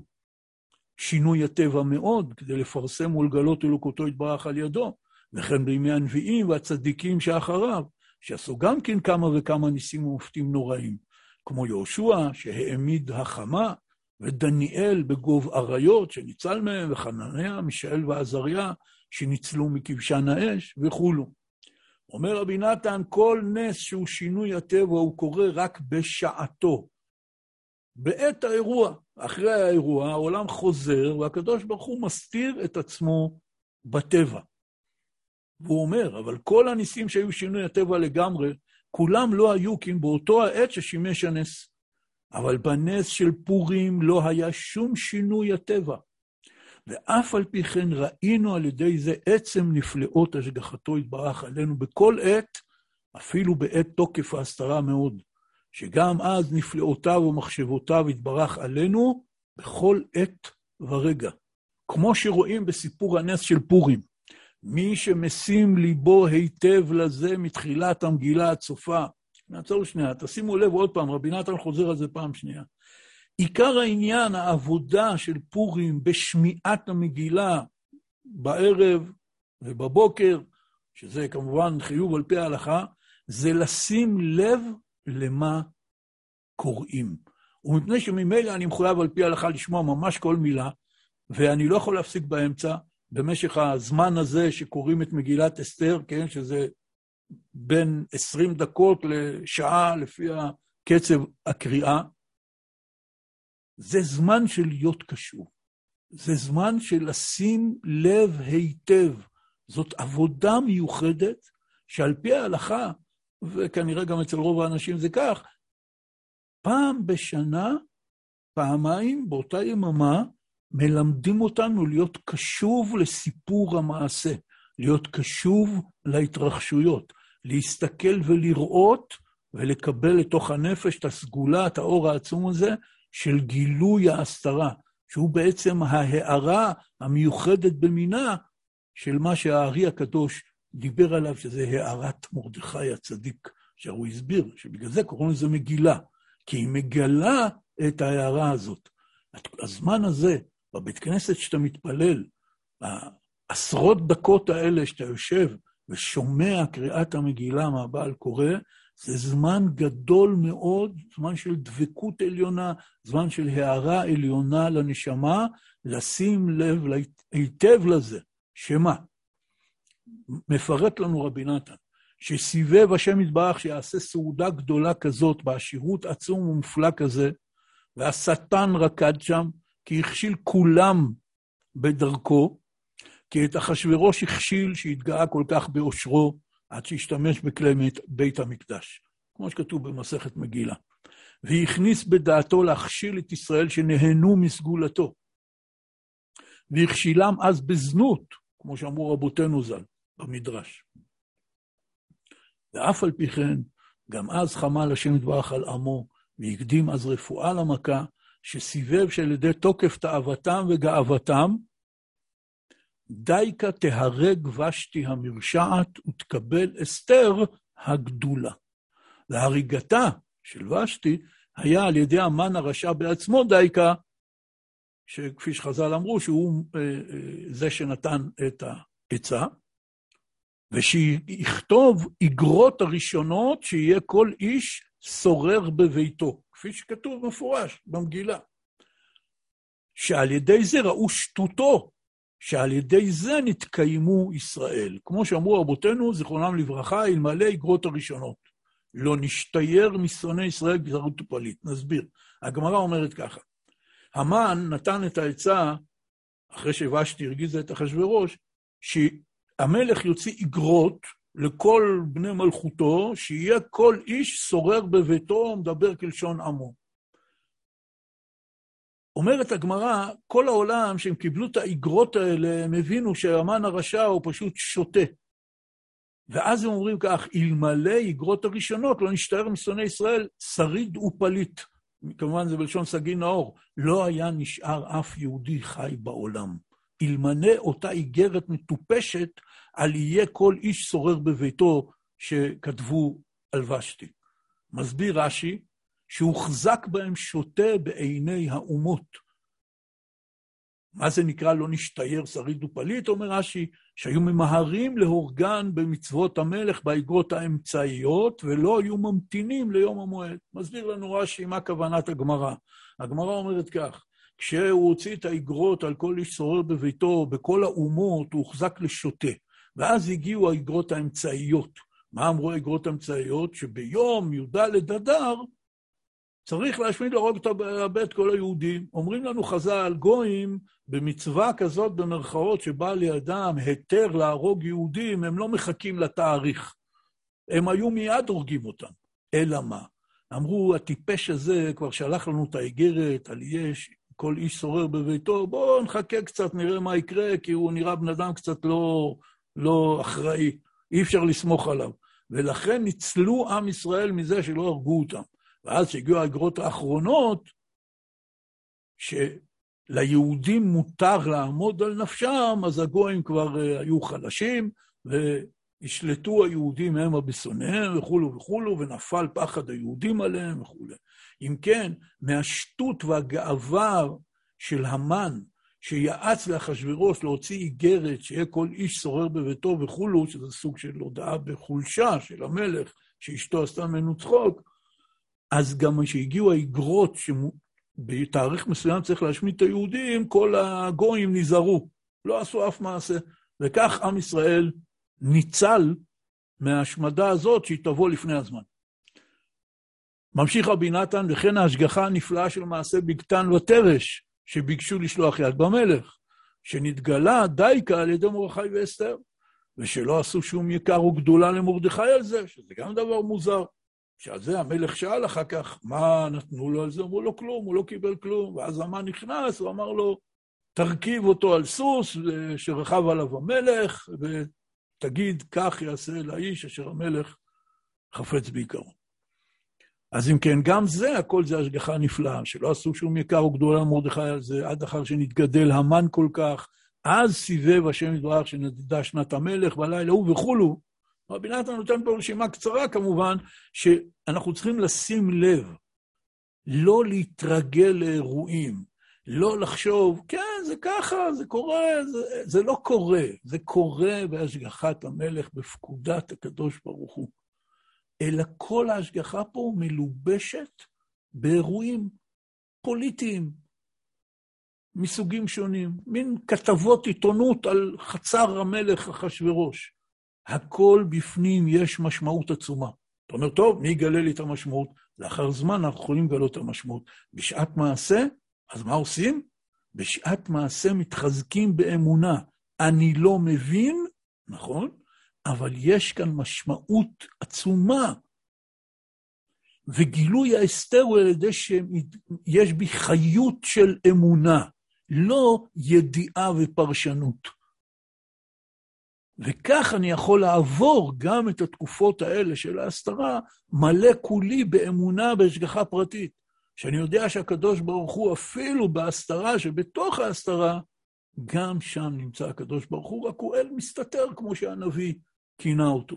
שינוי הטבע מאוד, כדי לפרסם ולגלות אלוקותו יתברך על ידו, וכן בימי הנביאים והצדיקים שאחריו, שעשו גם כן כמה וכמה ניסים ומופתים נוראים, כמו יהושע, שהעמיד החמה, ודניאל בגוב אריות, שניצל מהם, וחנניה, מישאל ועזריה, שניצלו מכבשן האש, וכולו. אומר רבי נתן, כל נס שהוא שינוי הטבע הוא קורה רק בשעתו. בעת האירוע, אחרי האירוע, העולם חוזר, והקדוש ברוך הוא מסתיר את עצמו בטבע. והוא אומר, אבל כל הניסים שהיו שינוי הטבע לגמרי, כולם לא היו כי באותו העת ששימש הנס. אבל בנס של פורים לא היה שום שינוי הטבע. ואף על פי כן ראינו על ידי זה עצם נפלאות השגחתו יתברך עלינו בכל עת, אפילו בעת תוקף ההסתרה מאוד, שגם אז נפלאותיו ומחשבותיו יתברך עלינו בכל עת ורגע. כמו שרואים בסיפור הנס של פורים, מי שמשים ליבו היטב לזה מתחילת המגילה הצופה, נעצור שנייה, תשימו לב עוד פעם, רבי נתן חוזר על זה פעם שנייה. עיקר העניין, העבודה של פורים בשמיעת המגילה בערב ובבוקר, שזה כמובן חיוב על פי ההלכה, זה לשים לב למה קוראים. ומפני שממילא אני מחויב על פי ההלכה לשמוע ממש כל מילה, ואני לא יכול להפסיק באמצע, במשך הזמן הזה שקוראים את מגילת אסתר, כן, שזה בין 20 דקות לשעה לפי קצב הקריאה, זה זמן של להיות קשור. זה זמן של לשים לב היטב. זאת עבודה מיוחדת שעל פי ההלכה, וכנראה גם אצל רוב האנשים זה כך, פעם בשנה, פעמיים, באותה יממה, מלמדים אותנו להיות קשוב לסיפור המעשה, להיות קשוב להתרחשויות, להסתכל ולראות ולקבל לתוך הנפש את הסגולה, את האור העצום הזה, של גילוי ההסתרה, שהוא בעצם ההארה המיוחדת במינה של מה שהארי הקדוש דיבר עליו, שזה הארת מרדכי הצדיק, שהוא הסביר, שבגלל זה קוראים לזה מגילה, כי היא מגלה את ההערה הזאת. הזמן הזה, בבית כנסת שאתה מתפלל, העשרות דקות האלה שאתה יושב ושומע קריאת המגילה מהבעל קורא, זה זמן גדול מאוד, זמן של דבקות עליונה, זמן של הערה עליונה לנשמה, לשים לב היטב לזה. שמה? מפרט לנו רבי נתן, שסיבב השם יתברך שיעשה סעודה גדולה כזאת, בעשירות עצום ומופלא כזה, והשטן רקד שם, כי הכשיל כולם בדרכו, כי את אחשורוש הכשיל שהתגאה כל כך באושרו, עד שהשתמש בכלי בית המקדש, כמו שכתוב במסכת מגילה. והכניס בדעתו להכשיל את ישראל שנהנו מסגולתו. והכשילם אז בזנות, כמו שאמרו רבותינו ז"ל במדרש. ואף על פי כן, גם אז חמל השם יתברך על עמו, והקדים אז רפואה למכה, שסיבב שעל ידי תוקף תאוותם וגאוותם, דייקה תהרג ושתי המרשעת ותקבל אסתר הגדולה. והריגתה של ושתי היה על ידי המן הרשע בעצמו דייקה, שכפי שחז"ל אמרו, שהוא אה, אה, זה שנתן את העצה, ושיכתוב איגרות הראשונות שיהיה כל איש שורר בביתו, כפי שכתוב מפורש במגילה. שעל ידי זה ראו שטותו שעל ידי זה נתקיימו ישראל. כמו שאמרו רבותינו, זיכרונם לברכה, אלמלא איגרות הראשונות. לא נשתייר משונאי ישראל גזרות ופליט. נסביר. הגמרא אומרת ככה, המן נתן את העצה, אחרי שוושתי הרגיזה את אחשוורוש, שהמלך יוציא איגרות לכל בני מלכותו, שיהיה כל איש שורר בביתו, מדבר כלשון עמו. אומרת הגמרא, כל העולם, שהם קיבלו את האיגרות האלה, הם הבינו שהמן הרשע הוא פשוט שותה. ואז הם אומרים כך, אלמלא איגרות הראשונות, לא נשתער משונאי ישראל, שריד ופליט. כמובן זה בלשון סגי נאור. לא היה נשאר אף יהודי חי בעולם. אלמלא אותה איגרת מטופשת, על יהיה כל איש שורר בביתו שכתבו על ושתי. מסביר רש"י, שהוחזק בהם שוטה בעיני האומות. מה זה נקרא לא נשתייר שריד ופליט, אומר רש"י, שהיו ממהרים להורגן במצוות המלך באגרות האמצעיות, ולא היו ממתינים ליום המועד. מסביר לנו רש"י מה כוונת הגמרא. הגמרא אומרת כך, כשהוא הוציא את האגרות על כל איש שורר בביתו, בכל האומות, הוא הוחזק לשוטה. ואז הגיעו האגרות האמצעיות. מה אמרו האגרות האמצעיות? שביום י"ד אדר צריך להשמיד להרוג את כל היהודים. אומרים לנו חז"ל, גויים, במצווה כזאת, במרכאות, שבא לידם היתר להרוג יהודים, הם לא מחכים לתאריך. הם היו מיד הורגים אותם. אלא מה? אמרו, הטיפש הזה כבר שלח לנו את האיגרת על יש, כל איש שורר בביתו, בואו נחכה קצת, נראה מה יקרה, כי הוא נראה בן אדם קצת לא, לא אחראי. אי אפשר לסמוך עליו. ולכן ניצלו עם ישראל מזה שלא הרגו אותם. ואז כשהגיעו האגרות האחרונות, שליהודים מותר לעמוד על נפשם, אז הגויים כבר uh, היו חלשים, והשלטו היהודים המה בשונאיהם וכולו וכולו, ונפל פחד היהודים עליהם וכולי. אם כן, מהשטות והגאווה של המן, שיעץ לאחשוורוש להוציא איגרת, שיהיה כל איש שורר בביתו וכולו, שזה סוג של הודעה בחולשה של המלך, שאשתו עשתה ממנו צחוק, אז גם כשהגיעו האיגרות שבתאריך מסוים צריך להשמיד את היהודים, כל הגויים נזהרו, לא עשו אף מעשה. וכך עם ישראל ניצל מההשמדה הזאת שהיא תבוא לפני הזמן. ממשיך רבי נתן, וכן ההשגחה הנפלאה של מעשה בגתן ותרש, שביקשו לשלוח יד במלך, שנתגלה דייקה על ידי מרדכי ואסתר, ושלא עשו שום יקר וגדולה למרדכי על זה, שזה גם דבר מוזר. שעל זה המלך שאל אחר כך, מה נתנו לו על זה? אמרו לו כלום, הוא לא קיבל כלום. ואז המן נכנס, הוא אמר לו, תרכיב אותו על סוס שרכב עליו המלך, ותגיד, כך יעשה לאיש אשר המלך חפץ בעיקרו. אז אם כן, גם זה, הכל זה השגחה נפלאה, שלא עשו שום יקר או גדולה מרדכי על זה, עד אחר שנתגדל המן כל כך, אז סיבב השם יתברך שנדדה שנת המלך בלילה הוא וכולו, רבי נתן נותן פה רשימה קצרה כמובן, שאנחנו צריכים לשים לב, לא להתרגל לאירועים, לא לחשוב, כן, זה ככה, זה קורה, זה, זה לא קורה, זה קורה בהשגחת המלך, בפקודת הקדוש ברוך הוא. אלא כל ההשגחה פה מלובשת באירועים פוליטיים מסוגים שונים, מין כתבות עיתונות על חצר המלך אחשורוש. הכל בפנים יש משמעות עצומה. אתה אומר, טוב, מי יגלה לי את המשמעות? לאחר זמן אנחנו יכולים לגלות את המשמעות. בשעת מעשה, אז מה עושים? בשעת מעשה מתחזקים באמונה. אני לא מבין, נכון? אבל יש כאן משמעות עצומה. וגילוי האסתר הוא על ידי שיש בי חיות של אמונה, לא ידיעה ופרשנות. וכך אני יכול לעבור גם את התקופות האלה של ההסתרה, מלא כולי באמונה בהשגחה פרטית. שאני יודע שהקדוש ברוך הוא, אפילו בהסתרה שבתוך ההסתרה, גם שם נמצא הקדוש ברוך הוא, רק הוא אל מסתתר, כמו שהנביא כינה אותו.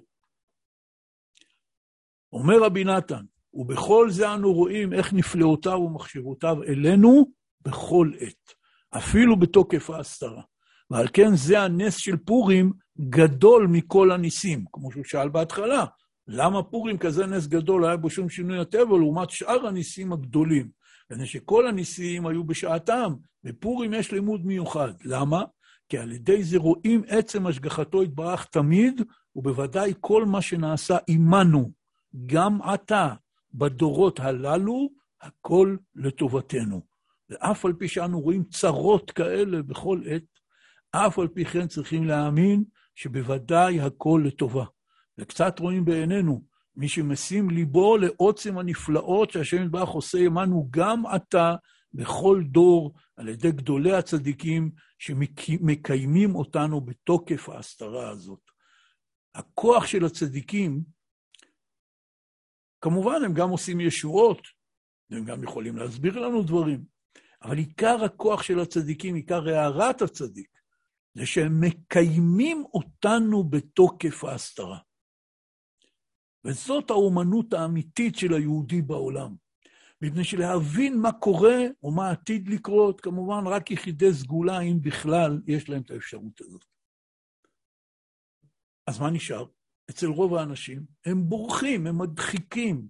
אומר רבי נתן, ובכל זה אנו רואים איך נפלאותיו ומחשבותיו אלינו בכל עת, אפילו בתוקף ההסתרה. ועל כן זה הנס של פורים גדול מכל הניסים, כמו שהוא שאל בהתחלה. למה פורים כזה נס גדול, היה בו שום שינוי הטבע, לעומת שאר הניסים הגדולים? מפני שכל הניסים היו בשעתם, בפורים יש לימוד מיוחד. למה? כי על ידי זה רואים עצם השגחתו יתברך תמיד, ובוודאי כל מה שנעשה עמנו, גם עתה, בדורות הללו, הכל לטובתנו. ואף על פי שאנו רואים צרות כאלה בכל עת, אף על פי כן צריכים להאמין שבוודאי הכל לטובה. וקצת רואים בעינינו, מי שמשים ליבו לעוצם הנפלאות שהשם יתברך עושה עמנו גם עתה, בכל דור, על ידי גדולי הצדיקים שמקיימים אותנו בתוקף ההסתרה הזאת. הכוח של הצדיקים, כמובן, הם גם עושים ישועות, הם גם יכולים להסביר לנו דברים, אבל עיקר הכוח של הצדיקים, עיקר הערת הצדיק, זה שהם מקיימים אותנו בתוקף ההסתרה. וזאת האומנות האמיתית של היהודי בעולם. מפני שלהבין מה קורה או מה עתיד לקרות, כמובן רק יחידי סגולה, אם בכלל, יש להם את האפשרות הזאת. אז מה נשאר? אצל רוב האנשים הם בורחים, הם מדחיקים.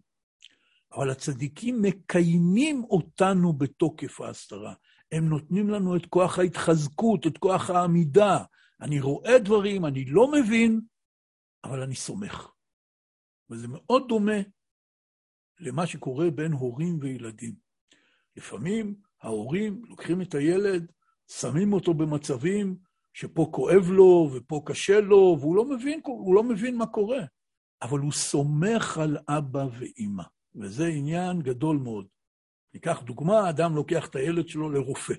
אבל הצדיקים מקיימים אותנו בתוקף ההסתרה. הם נותנים לנו את כוח ההתחזקות, את כוח העמידה. אני רואה דברים, אני לא מבין, אבל אני סומך. וזה מאוד דומה למה שקורה בין הורים וילדים. לפעמים ההורים לוקחים את הילד, שמים אותו במצבים שפה כואב לו ופה קשה לו, והוא לא מבין, לא מבין מה קורה, אבל הוא סומך על אבא ואימא, וזה עניין גדול מאוד. ניקח דוגמה, אדם לוקח את הילד שלו לרופא.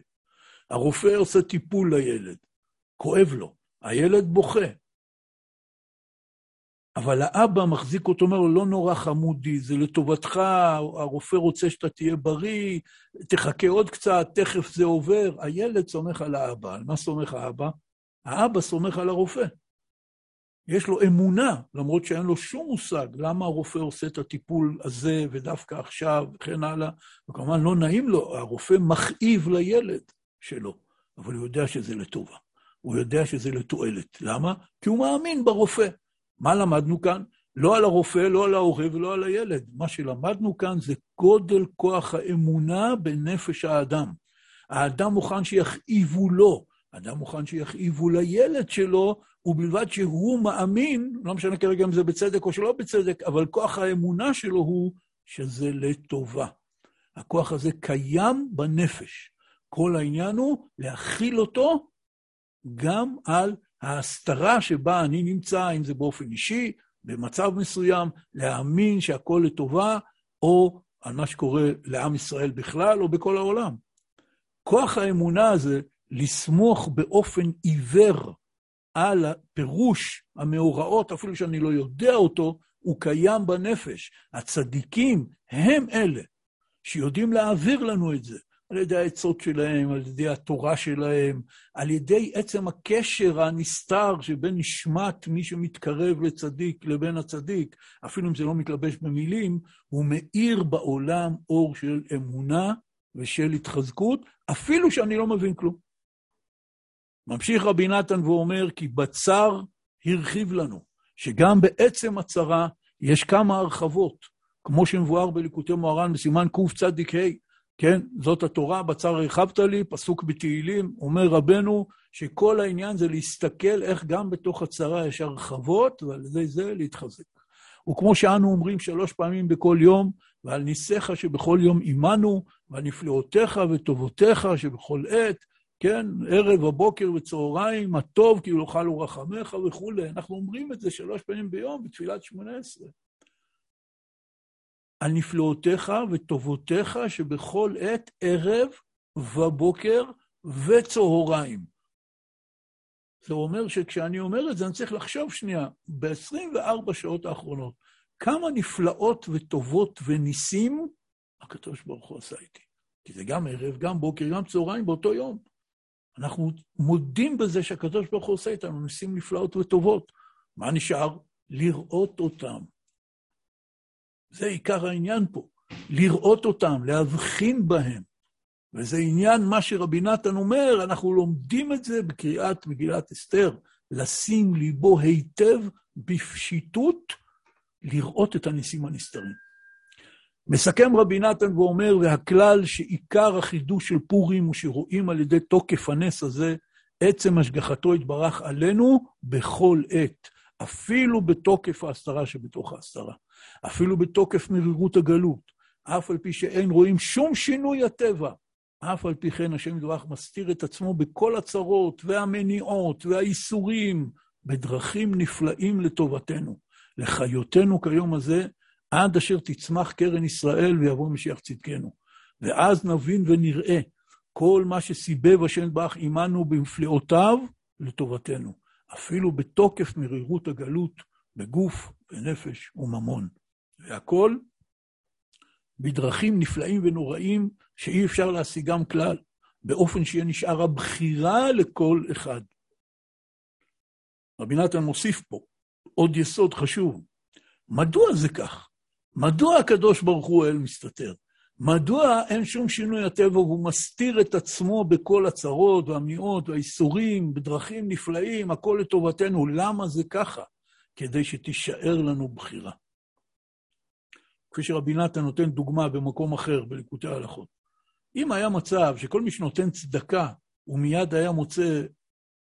הרופא עושה טיפול לילד, כואב לו, הילד בוכה, אבל האבא מחזיק אותו, אומר לו, לא נורא חמודי, זה לטובתך, הרופא רוצה שאתה תהיה בריא, תחכה עוד קצת, תכף זה עובר. הילד סומך על האבא. על מה סומך האבא? האבא סומך על הרופא. יש לו אמונה, למרות שאין לו שום מושג למה הרופא עושה את הטיפול הזה ודווקא עכשיו וכן הלאה, וכמובן לא נעים לו, הרופא מכאיב לילד שלו, אבל הוא יודע שזה לטובה. הוא יודע שזה לתועלת. למה? כי הוא מאמין ברופא. מה למדנו כאן? לא על הרופא, לא על ההורה ולא על הילד. מה שלמדנו כאן זה גודל כוח האמונה בנפש האדם. האדם מוכן שיכאיבו לו, האדם מוכן שיכאיבו לילד שלו, ובלבד שהוא מאמין, לא משנה כרגע אם זה בצדק או שלא בצדק, אבל כוח האמונה שלו הוא שזה לטובה. הכוח הזה קיים בנפש. כל העניין הוא להכיל אותו גם על ההסתרה שבה אני נמצא, אם זה באופן אישי, במצב מסוים, להאמין שהכל לטובה, או על מה שקורה לעם ישראל בכלל, או בכל העולם. כוח האמונה הזה, לסמוך באופן עיוור על הפירוש המאורעות, אפילו שאני לא יודע אותו, הוא קיים בנפש. הצדיקים הם אלה שיודעים להעביר לנו את זה. על ידי העצות שלהם, על ידי התורה שלהם, על ידי עצם הקשר הנסתר שבין נשמת מי שמתקרב לצדיק לבין הצדיק, אפילו אם זה לא מתלבש במילים, הוא מאיר בעולם אור של אמונה ושל התחזקות, אפילו שאני לא מבין כלום. ממשיך רבי נתן ואומר, כי בצר הרחיב לנו, שגם בעצם הצרה יש כמה הרחבות, כמו שמבואר בליקוטי מוהר"ן בסימן קצ"ה, כן, זאת התורה, בצר הרחבת לי, פסוק בתהילים, אומר רבנו שכל העניין זה להסתכל איך גם בתוך הצרה יש הרחבות, ועל ידי זה להתחזק. וכמו שאנו אומרים שלוש פעמים בכל יום, ועל ניסיך שבכל יום עמנו, ועל נפלאותיך וטובותיך שבכל עת, כן, ערב, הבוקר וצהריים, הטוב כי יאכל ורחמך וכולי. אנחנו אומרים את זה שלוש פעמים ביום בתפילת שמונה עשרה. על נפלאותיך וטובותיך שבכל עת, ערב ובוקר וצהריים. זה אומר שכשאני אומר את זה, אני צריך לחשוב שנייה, ב-24 שעות האחרונות, כמה נפלאות וטובות וניסים הקדוש ברוך הוא עשה איתי. כי זה גם ערב, גם בוקר, גם צהריים באותו יום. אנחנו מודים בזה שהקדוש ברוך הוא עושה איתנו ניסים נפלאות וטובות. מה נשאר? לראות אותם. זה עיקר העניין פה, לראות אותם, להבחין בהם. וזה עניין מה שרבי נתן אומר, אנחנו לומדים את זה בקריאת מגילת אסתר, לשים ליבו היטב בפשיטות, לראות את הניסים הנסתרים. מסכם רבי נתן ואומר, והכלל שעיקר החידוש של פורים הוא שרואים על ידי תוקף הנס הזה, עצם השגחתו יתברך עלינו בכל עת, אפילו בתוקף ההסתרה שבתוך ההסתרה. אפילו בתוקף מרירות הגלות, אף על פי שאין רואים שום שינוי הטבע. אף על פי כן השם יתברך מסתיר את עצמו בכל הצרות והמניעות והאיסורים, בדרכים נפלאים לטובתנו. לחיותנו כיום הזה, עד אשר תצמח קרן ישראל ויבוא משיח צדקנו. ואז נבין ונראה כל מה שסיבב השם יתברך עמנו במפלאותיו לטובתנו, אפילו בתוקף מרירות הגלות בגוף, בנפש וממון. והכל בדרכים נפלאים ונוראים שאי אפשר להשיגם כלל, באופן שיהיה נשאר הבחירה לכל אחד. רבי נתן מוסיף פה עוד יסוד חשוב. מדוע זה כך? מדוע הקדוש ברוך הוא אל מסתתר? מדוע אין שום שינוי הטבע והוא מסתיר את עצמו בכל הצרות והמיעוט והאיסורים, בדרכים נפלאים, הכל לטובתנו? למה זה ככה? כדי שתישאר לנו בחירה. כפי שרבי נתן נותן דוגמה במקום אחר, בליקוטי ההלכות. אם היה מצב שכל מי שנותן צדקה, הוא מיד היה מוצא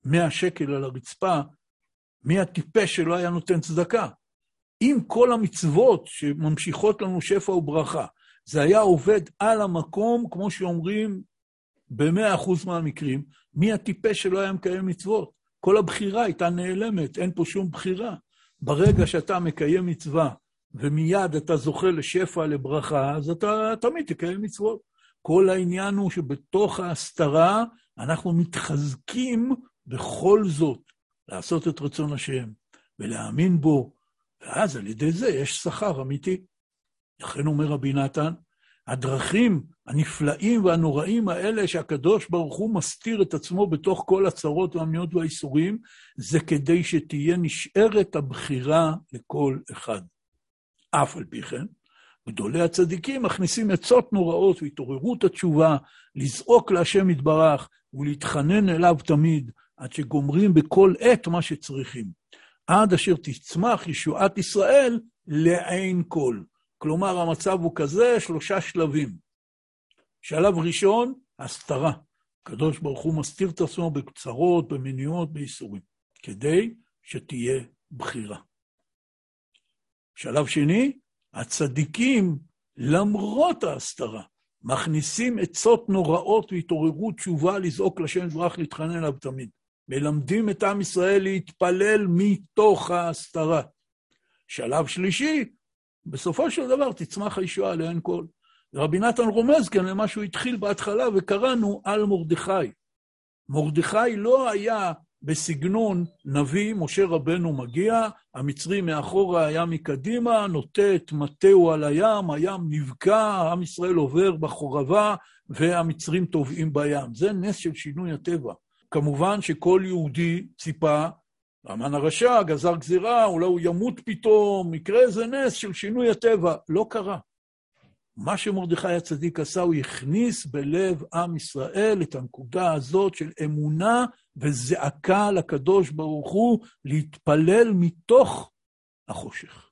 100 שקל על הרצפה, מי הטיפש שלא היה נותן צדקה? אם כל המצוות שממשיכות לנו שפע וברכה, זה היה עובד על המקום, כמו שאומרים, במאה אחוז מהמקרים, מי הטיפש שלא היה מקיים מצוות? כל הבחירה הייתה נעלמת, אין פה שום בחירה. ברגע שאתה מקיים מצווה ומיד אתה זוכה לשפע, לברכה, אז אתה תמיד תקיים מצוות. כל העניין הוא שבתוך ההסתרה אנחנו מתחזקים בכל זאת לעשות את רצון השם ולהאמין בו, ואז על ידי זה יש שכר אמיתי. לכן אומר רבי נתן, הדרכים הנפלאים והנוראים האלה שהקדוש ברוך הוא מסתיר את עצמו בתוך כל הצרות והמיעוט והאיסורים, זה כדי שתהיה נשארת הבחירה לכל אחד. אף על פי כן, גדולי הצדיקים מכניסים עצות נוראות והתעוררות התשובה, לזעוק להשם יתברך ולהתחנן אליו תמיד, עד שגומרים בכל עת מה שצריכים. עד אשר תצמח ישועת ישראל לעין כל. כלומר, המצב הוא כזה, שלושה שלבים. שלב ראשון, הסתרה. הקדוש ברוך הוא מסתיר את עצמו בקצרות, במניעות, בייסורים, כדי שתהיה בחירה. שלב שני, הצדיקים, למרות ההסתרה, מכניסים עצות נוראות והתעוררות תשובה לזעוק לשם יתברך להתחנן עליו תמיד. מלמדים את עם ישראל להתפלל מתוך ההסתרה. שלב שלישי, בסופו של דבר תצמח הישועה לעין כל. רבי נתן רומז כאן למה שהוא התחיל בהתחלה, וקראנו על מרדכי. מרדכי לא היה בסגנון נביא, משה רבנו מגיע, המצרי מאחורה, היה מקדימה, נוטה את מטהו על הים, הים נבקע, עם ישראל עובר בחורבה, והמצרים טובעים בים. זה נס של שינוי הטבע. כמובן שכל יהודי ציפה, המן הרשע גזר גזירה, אולי הוא ימות פתאום, יקרה איזה נס של שינוי הטבע. לא קרה. מה שמרדכי הצדיק עשה, הוא הכניס בלב עם ישראל את הנקודה הזאת של אמונה וזעקה לקדוש ברוך הוא להתפלל מתוך החושך.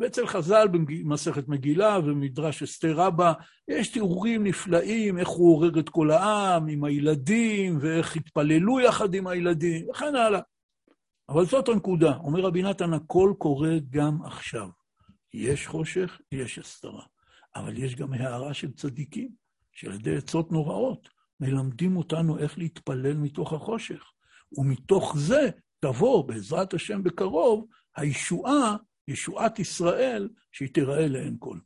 ואצל חז"ל במסכת מגילה ומדרש אסתר רבה, יש תיאורים נפלאים, איך הוא עורר את כל העם עם הילדים, ואיך התפללו יחד עם הילדים, וכן הלאה. אבל זאת הנקודה. אומר רבי נתן, הכל קורה גם עכשיו. יש חושך, יש הסתרה. אבל יש גם הערה של צדיקים, שעל ידי עצות נוראות, מלמדים אותנו איך להתפלל מתוך החושך. ומתוך זה תבוא, בעזרת השם בקרוב, הישועה ישועת ישראל, שהיא תיראה לעין כל.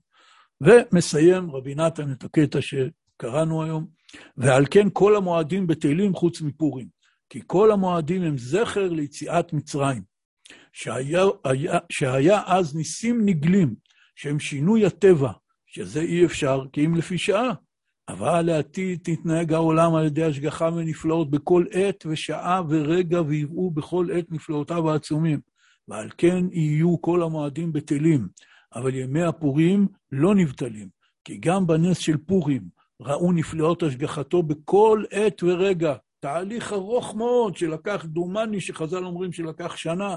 ומסיים רבי נתן את הקטע שקראנו היום, ועל כן כל המועדים בטלים חוץ מפורים, כי כל המועדים הם זכר ליציאת מצרים, שהיה, היה, שהיה אז ניסים נגלים, שהם שינוי הטבע, שזה אי אפשר, כי אם לפי שעה. אבל לעתיד תתנהג העולם על ידי השגחה ונפלאות בכל עת ושעה ורגע, ויראו בכל עת נפלאותיו העצומים. ועל כן יהיו כל המועדים בטלים, אבל ימי הפורים לא נבטלים, כי גם בנס של פורים ראו נפלאות השגחתו בכל עת ורגע. תהליך ארוך מאוד שלקח, דומני שחז"ל אומרים שלקח שנה.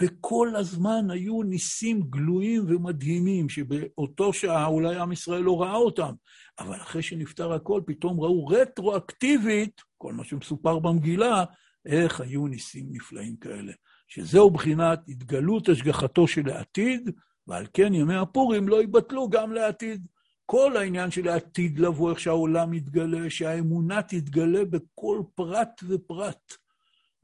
וכל הזמן היו ניסים גלויים ומדהימים, שבאותו שעה אולי עם ישראל לא ראה אותם, אבל אחרי שנפטר הכל, פתאום ראו רטרואקטיבית, כל מה שמסופר במגילה, איך היו ניסים נפלאים כאלה. שזהו בחינת התגלות השגחתו של העתיד, ועל כן ימי הפורים לא ייבטלו גם לעתיד. כל העניין של העתיד לבוא, איך שהעולם יתגלה, שהאמונה תתגלה בכל פרט ופרט.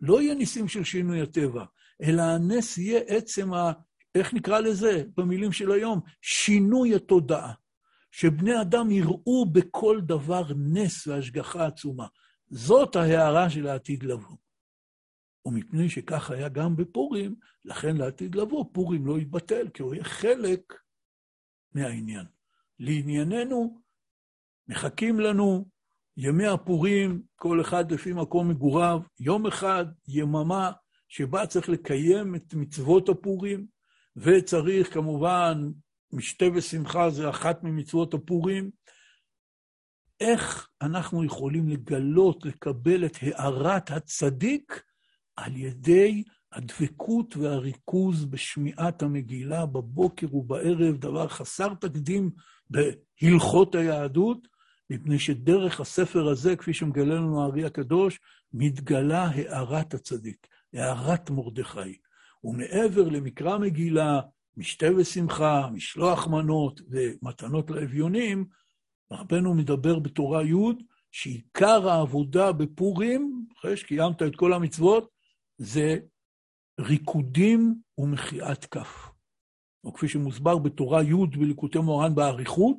לא יהיה ניסים של שינוי הטבע, אלא הנס יהיה עצם ה... איך נקרא לזה במילים של היום? שינוי התודעה. שבני אדם יראו בכל דבר נס והשגחה עצומה. זאת ההערה של העתיד לבוא. ומפני שכך היה גם בפורים, לכן לעתיד לבוא, פורים לא יתבטל, כי הוא יהיה חלק מהעניין. לענייננו, מחכים לנו ימי הפורים, כל אחד לפי מקום מגוריו, יום אחד, יממה, שבה צריך לקיים את מצוות הפורים, וצריך כמובן, משתה ושמחה זה אחת ממצוות הפורים. איך אנחנו יכולים לגלות, לקבל את הארת הצדיק על ידי הדבקות והריכוז בשמיעת המגילה בבוקר ובערב, דבר חסר תקדים בהלכות היהדות, מפני שדרך הספר הזה, כפי שמגלה לנו הארי הקדוש, מתגלה הארת הצדיק, הארת מרדכי. ומעבר למקרא מגילה, משתה ושמחה, משלוח מנות ומתנות לאביונים, רבנו מדבר בתורה י' שעיקר העבודה בפורים, אחרי שקיימת את כל המצוות, זה ריקודים ומחיאת כף. או כפי שמוסבר בתורה י' בליקוטי מורן באריכות,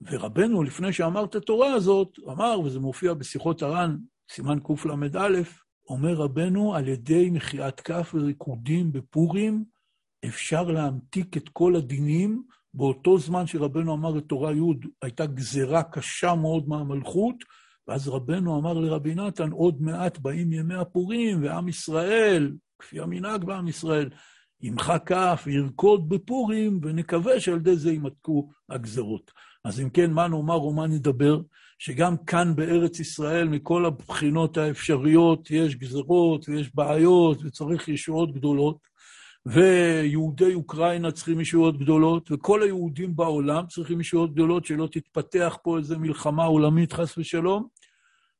ורבנו, לפני שאמר את התורה הזאת, אמר, וזה מופיע בשיחות הר"ן, סימן קל"א, אומר רבנו, על ידי מחיאת כף וריקודים בפורים, אפשר להמתיק את כל הדינים. באותו זמן שרבנו אמר את תורה י', הייתה גזרה קשה מאוד מהמלכות, ואז רבנו אמר לרבי נתן, עוד מעט באים ימי הפורים, ועם ישראל, כפי המנהג בעם ישראל, ימחא כף וירקוד בפורים, ונקווה שעל ידי זה יימתקו הגזרות. אז אם כן, מה נאמר ומה נדבר? שגם כאן בארץ ישראל, מכל הבחינות האפשריות, יש גזרות ויש בעיות וצריך ישועות גדולות, ויהודי אוקראינה צריכים ישועות גדולות, וכל היהודים בעולם צריכים ישועות גדולות, שלא תתפתח פה איזו מלחמה עולמית, חס ושלום.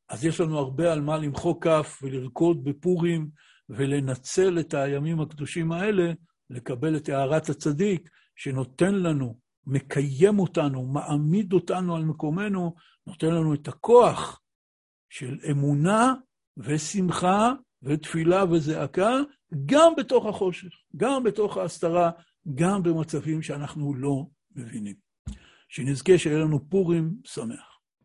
אז יש לנו הרבה על מה למחוא כף ולרקוד בפורים, ולנצל את הימים הקדושים האלה, לקבל את הארת הצדיק, שנותן לנו מקיים אותנו, מעמיד אותנו על מקומנו, נותן לנו את הכוח של אמונה ושמחה ותפילה וזעקה, גם בתוך החושך, גם בתוך ההסתרה, גם במצבים שאנחנו לא מבינים. שנזכה שיהיה לנו פורים שמח.